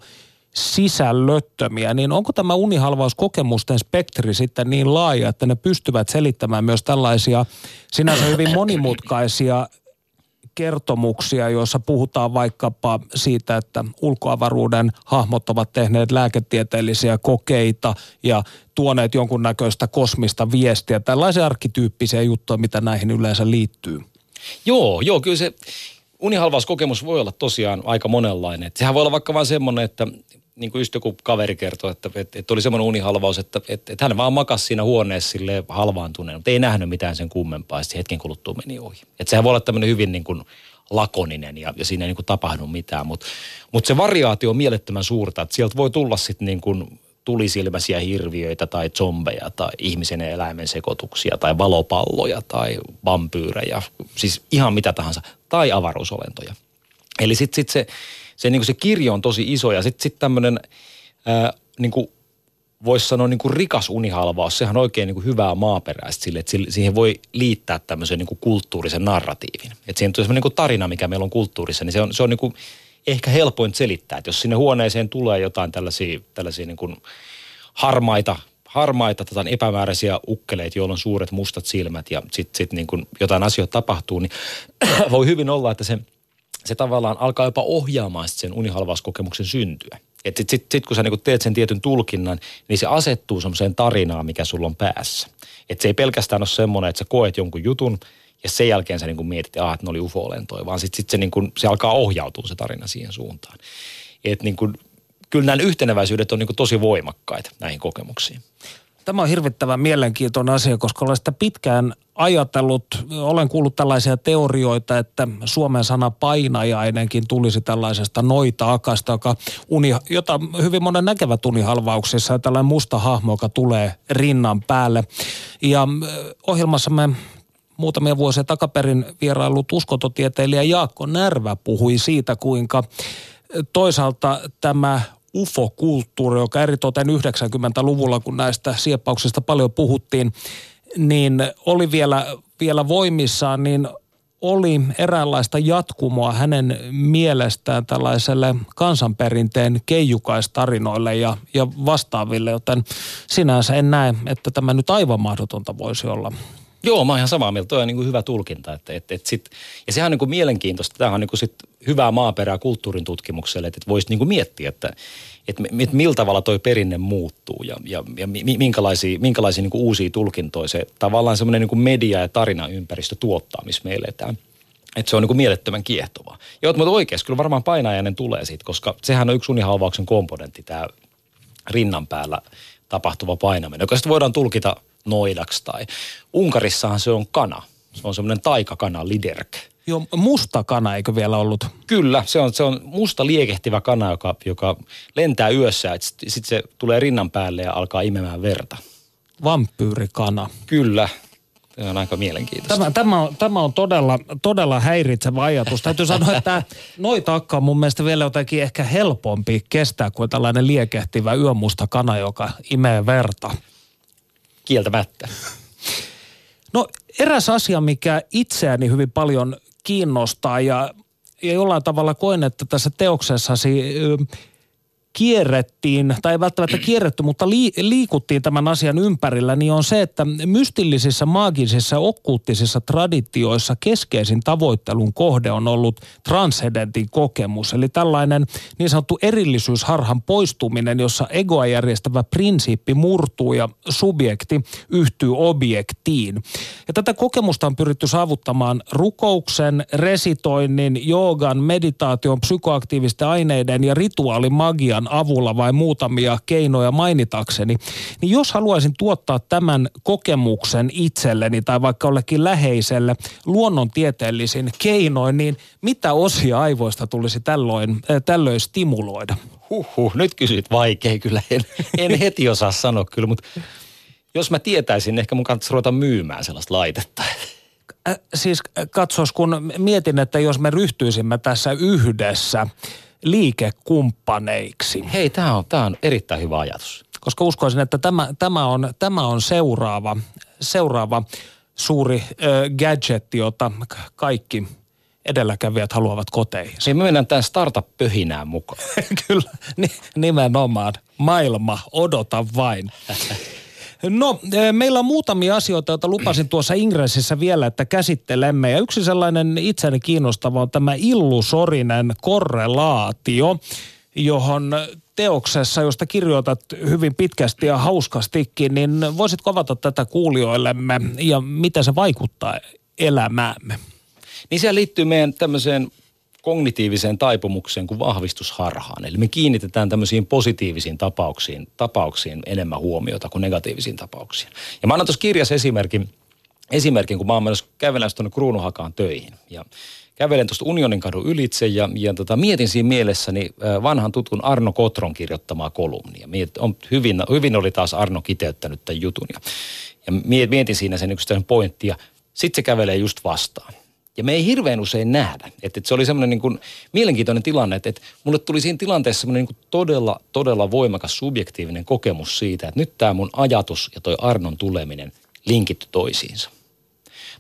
sisällöttömiä, niin onko tämä unihalvauskokemusten spektri sitten niin laaja, että ne pystyvät selittämään myös tällaisia sinänsä hyvin monimutkaisia kertomuksia, joissa puhutaan vaikkapa siitä, että ulkoavaruuden hahmot ovat tehneet lääketieteellisiä kokeita ja tuoneet jonkunnäköistä kosmista viestiä. Tällaisia arkkityyppisiä juttuja, mitä näihin yleensä liittyy. Joo, joo, kyllä se unihalvauskokemus voi olla tosiaan aika monenlainen. Sehän voi olla vaikka vain semmoinen, että niin kuin just joku kaveri kertoi, että, että, että oli semmoinen unihalvaus, että, että, että hän vaan makasi siinä huoneessa sille halvaantuneen, mutta ei nähnyt mitään sen kummempaa, ja hetken kuluttua meni ohi. Että sehän voi olla tämmöinen hyvin niin kuin lakoninen ja, ja siinä ei niin kuin tapahdu mitään, mutta, mutta se variaatio on mielettömän suurta, että sieltä voi tulla sitten niin kuin tulisilmäisiä hirviöitä tai zombeja tai ihmisen ja eläimen sekoituksia tai valopalloja tai vampyyrejä, siis ihan mitä tahansa, tai avaruusolentoja. Eli sitten sit se, se, niin se kirjo on tosi iso ja sitten sit tämmöinen niin voisi sanoa niin kuin rikas unihalvaus, sehän on oikein niin kuin hyvää maaperäistä sille, että siihen voi liittää tämmöisen niin kuin kulttuurisen narratiivin. Että siihen tulee semmoinen niin tarina, mikä meillä on kulttuurissa, niin se on, se on niin kuin ehkä helpoin selittää, että jos sinne huoneeseen tulee jotain tällaisia, tällaisia niin kuin harmaita, harmaita tota, epämääräisiä ukkeleita, joilla on suuret mustat silmät ja sitten sit niin kuin jotain asioita tapahtuu, niin voi hyvin olla, että se, se tavallaan alkaa jopa ohjaamaan sen unihalvauskokemuksen syntyä. Että sitten sit, sit, kun sä niinku teet sen tietyn tulkinnan, niin se asettuu semmoiseen tarinaan, mikä sulla on päässä. Että se ei pelkästään ole semmoinen, että sä koet jonkun jutun ja sen jälkeen sä niinku mietit, että, että ne oli ufo-lentoja, vaan sitten sit se, niinku, se alkaa ohjautua se tarina siihen suuntaan. Että niinku, kyllä nämä yhteneväisyydet on niinku tosi voimakkaita näihin kokemuksiin. Tämä on hirvittävän mielenkiintoinen asia, koska olen sitä pitkään ajatellut, olen kuullut tällaisia teorioita, että Suomen sana painajainenkin tulisi tällaisesta noita-akasta, joka uni, jota hyvin monen näkevät unihalvauksissa, tällainen musta hahmo, joka tulee rinnan päälle. Ja ohjelmassamme muutamia vuosia takaperin vierailut uskontotieteilijä Jaakko Närvä puhui siitä, kuinka toisaalta tämä UFO-kulttuuri, joka eritoten 90-luvulla, kun näistä sieppauksista paljon puhuttiin, niin oli vielä, vielä voimissaan, niin oli eräänlaista jatkumoa hänen mielestään tällaiselle kansanperinteen keijukais-tarinoille ja, ja vastaaville, joten sinänsä en näe, että tämä nyt aivan mahdotonta voisi olla. Joo, mä oon ihan samaa mieltä. Toi on niin kuin hyvä tulkinta. Että, että, että sit, ja sehän on niin kuin mielenkiintoista. Tämähän on niin kuin sit hyvää maaperää kulttuurin tutkimukselle, että, voisi niin kuin miettiä, että, että, että millä tavalla toi perinne muuttuu ja, ja, ja minkälaisia, minkälaisia niin kuin uusia tulkintoja se tavallaan semmoinen niin media- ja tarinaympäristö tuottaa, missä me eletään. Että se on niin mielettömän kiehtovaa. Ja mutta oikeasti kyllä varmaan painajainen tulee siitä, koska sehän on yksi unihalvauksen komponentti, tämä rinnan päällä tapahtuva painaminen, joka sitten voidaan tulkita – noidaksi tai Unkarissahan se on kana. Se on semmoinen taikakana, liderk. Joo, musta kana eikö vielä ollut? Kyllä, se on, se on musta liekehtivä kana, joka, joka lentää yössä, sitten sit se tulee rinnan päälle ja alkaa imemään verta. Vampyyrikana. Kyllä, Tämä on aika mielenkiintoista. Tämä, tämä, on, tämä on todella, todella häiritsevä ajatus. Täytyy sanoa, että noita akka on mun mielestä vielä jotenkin ehkä helpompi kestää kuin tällainen liekehtivä yömusta kana, joka imee verta kieltämättä. No eräs asia, mikä itseäni hyvin paljon kiinnostaa ja, ja jollain tavalla koen, että tässä teoksessasi kierrettiin, tai ei välttämättä kierretty, mutta liikuttiin tämän asian ympärillä, niin on se, että mystillisissä, maagisissa, okkulttisissa traditioissa keskeisin tavoittelun kohde on ollut transcendentin kokemus. Eli tällainen niin sanottu erillisyysharhan poistuminen, jossa egoa järjestävä prinsiippi murtuu ja subjekti yhtyy objektiin. Ja tätä kokemusta on pyritty saavuttamaan rukouksen, resitoinnin, joogan, meditaation, psykoaktiivisten aineiden ja rituaalimagian tekniikan avulla vai muutamia keinoja mainitakseni, niin jos haluaisin tuottaa tämän kokemuksen itselleni tai vaikka jollekin läheiselle luonnontieteellisin keinoin, niin mitä osia aivoista tulisi tällöin, äh, tällöin stimuloida? Huhhuh, nyt kysyt vaikea kyllä. En, en heti osaa sanoa kyllä, mutta jos mä tietäisin, ehkä mun kannattaisi ruveta myymään sellaista laitetta. Äh, siis äh, katsos, kun mietin, että jos me ryhtyisimme tässä yhdessä liikekumppaneiksi. Hei, tämä on, on erittäin hyvä ajatus. Koska uskoisin, että tämä, tämä, on, tämä on seuraava, seuraava suuri ö, gadget, jota kaikki edelläkävijät haluavat koteihin. Niin me mennään tämän startup-pöhinään mukaan. Kyllä, ni, nimenomaan. Maailma, odota vain. No, e, meillä on muutamia asioita, joita lupasin tuossa ingressissä vielä, että käsittelemme. Ja yksi sellainen itseni kiinnostava on tämä illusorinen korrelaatio, johon teoksessa, josta kirjoitat hyvin pitkästi ja hauskastikin, niin voisitko avata tätä kuulijoillemme ja miten se vaikuttaa elämäämme? Niin se liittyy meidän tämmöiseen kognitiiviseen taipumukseen kuin vahvistusharhaan. Eli me kiinnitetään tämmöisiin positiivisiin tapauksiin, tapauksiin enemmän huomiota kuin negatiivisiin tapauksiin. Ja mä annan tuossa kirjassa esimerkin, esimerkin, kun mä oon menossa kävelemässä tuonne Kruunuhakaan töihin. Ja kävelen tuosta Unionin kadun ylitse ja, ja tota, mietin siinä mielessäni vanhan tutun Arno Kotron kirjoittamaa kolumnia. Miet, on, hyvin, hyvin oli taas Arno kiteyttänyt tämän jutun ja, ja mietin siinä sen yksittäisen pointtia. Sitten se kävelee just vastaan. Ja me ei hirveän usein nähdä. Että, että se oli semmoinen niin mielenkiintoinen tilanne, että, että mulle tuli siinä tilanteessa semmoinen niin todella, todella voimakas subjektiivinen kokemus siitä, että nyt tämä mun ajatus ja toi Arnon tuleminen linkitty toisiinsa.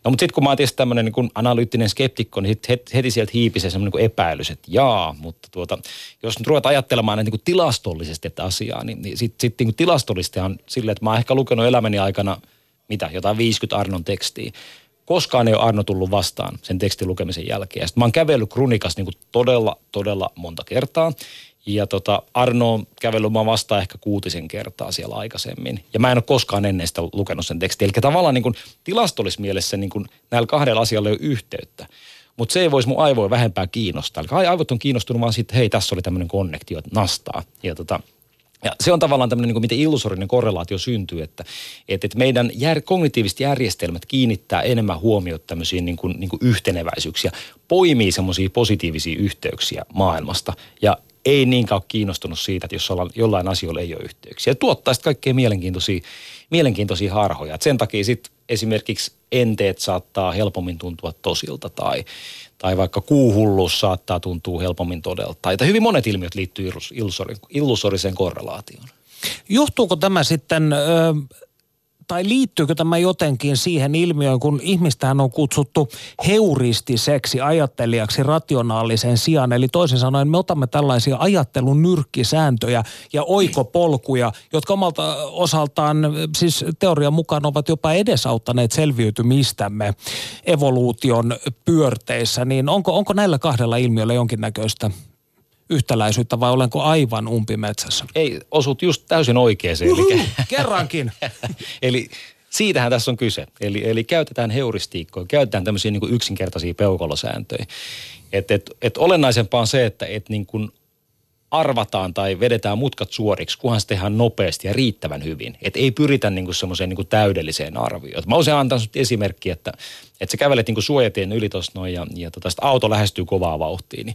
No mutta sitten kun mä oon tietysti tämmöinen niin analyyttinen skeptikko, niin sit heti sieltä hiipi se semmoinen niin epäilys, että jaa, mutta tuota, jos nyt ruvetaan ajattelemaan niin kuin tilastollisesti että asiaa, niin, niin sitten sit, niin tilastollisesti on silleen, että mä oon ehkä lukenut elämäni aikana, mitä, jotain 50 Arnon tekstiä koskaan ei ole Arno tullut vastaan sen tekstin lukemisen jälkeen. Sitten mä oon kävellyt Krunikas niin todella, todella monta kertaa. Ja tota, Arno on kävellyt mä vastaan ehkä kuutisen kertaa siellä aikaisemmin. Ja mä en ole koskaan ennen sitä lukenut sen tekstin. Eli tavallaan niin kuin tilastollisessa mielessä niin kuin näillä kahdella asialla ei ole yhteyttä. Mutta se ei voisi mun aivoja vähempää kiinnostaa. Eli aivot on kiinnostunut vaan siitä, hei, tässä oli tämmöinen konnektio, että nastaa. Ja tota, ja se on tavallaan tämmöinen, niin miten illusorinen korrelaatio syntyy, että, että, että meidän jär, kognitiiviset järjestelmät kiinnittää enemmän huomiota tämmöisiin niin kuin, niin kuin yhteneväisyyksiä, poimii semmoisia positiivisia yhteyksiä maailmasta. Ja ei niinkään ole kiinnostunut siitä, että jos jollain asioilla ei ole yhteyksiä. Ja tuottaa sitten kaikkea mielenkiintoisia, mielenkiintoisia harhoja. Et sen takia sitten esimerkiksi enteet saattaa helpommin tuntua tosilta tai, tai vaikka kuuhullus saattaa tuntua helpommin todelta. Tai hyvin monet ilmiöt liittyy illusoriseen korrelaatioon. Johtuuko tämä sitten ö, tai liittyykö tämä jotenkin siihen ilmiöön, kun ihmistähän on kutsuttu heuristiseksi ajattelijaksi rationaalisen sijaan. Eli toisin sanoen me otamme tällaisia ajattelun nyrkkisääntöjä ja oikopolkuja, jotka omalta osaltaan siis teorian mukaan ovat jopa edesauttaneet selviytymistämme evoluution pyörteissä. Niin onko, onko näillä kahdella ilmiöllä jonkinnäköistä yhtäläisyyttä vai olenko aivan umpimetsässä? Ei, osut just täysin oikeeseen. Uhuh, eli... Kerrankin. eli siitähän tässä on kyse. Eli, eli käytetään heuristiikkoja, käytetään tämmöisiä niin yksinkertaisia peukolosääntöjä. Et, et, et olennaisempaa on se, että et niin kuin arvataan tai vedetään mutkat suoriksi, kunhan se tehdään nopeasti ja riittävän hyvin. Että ei pyritä niin kuin semmoiseen niin kuin täydelliseen arvioon. Mä usein antaa esimerkki, että, että sä kävelet niin kuin suojatien yli tuossa noin ja, ja tota, auto lähestyy kovaa vauhtia, niin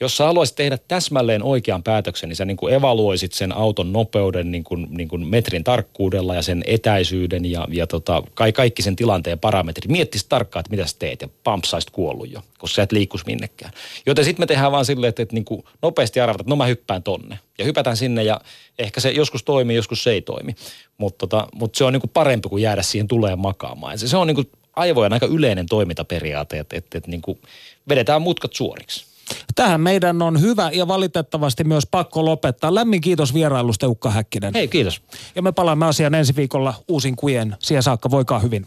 jos sä haluaisit tehdä täsmälleen oikean päätöksen, niin sä niin kuin evaluoisit sen auton nopeuden niin kuin, niin kuin metrin tarkkuudella ja sen etäisyyden ja, ja tota, kaikki sen tilanteen parametrit. Miettisit tarkkaan, että mitä sä teet ja pampsaisit kuollut jo, koska sä et liikkus minnekään. Joten sitten me tehdään vaan silleen, että, että niin kuin nopeasti arvata, että no mä hyppään tonne. Ja hypätään sinne ja ehkä se joskus toimii, joskus se ei toimi. Mutta tota, mut se on niin kuin parempi kuin jäädä siihen tulee makaamaan. Ja se, se on niin kuin aivojen aika yleinen toimintaperiaate, että, että, että niin kuin vedetään mutkat suoriksi. Tähän meidän on hyvä ja valitettavasti myös pakko lopettaa. Lämmin kiitos vierailusta Ukka Häkkinen. Hei, kiitos. Ja me palaamme asiaan ensi viikolla uusin kujen. Siihen saakka voikaa hyvin.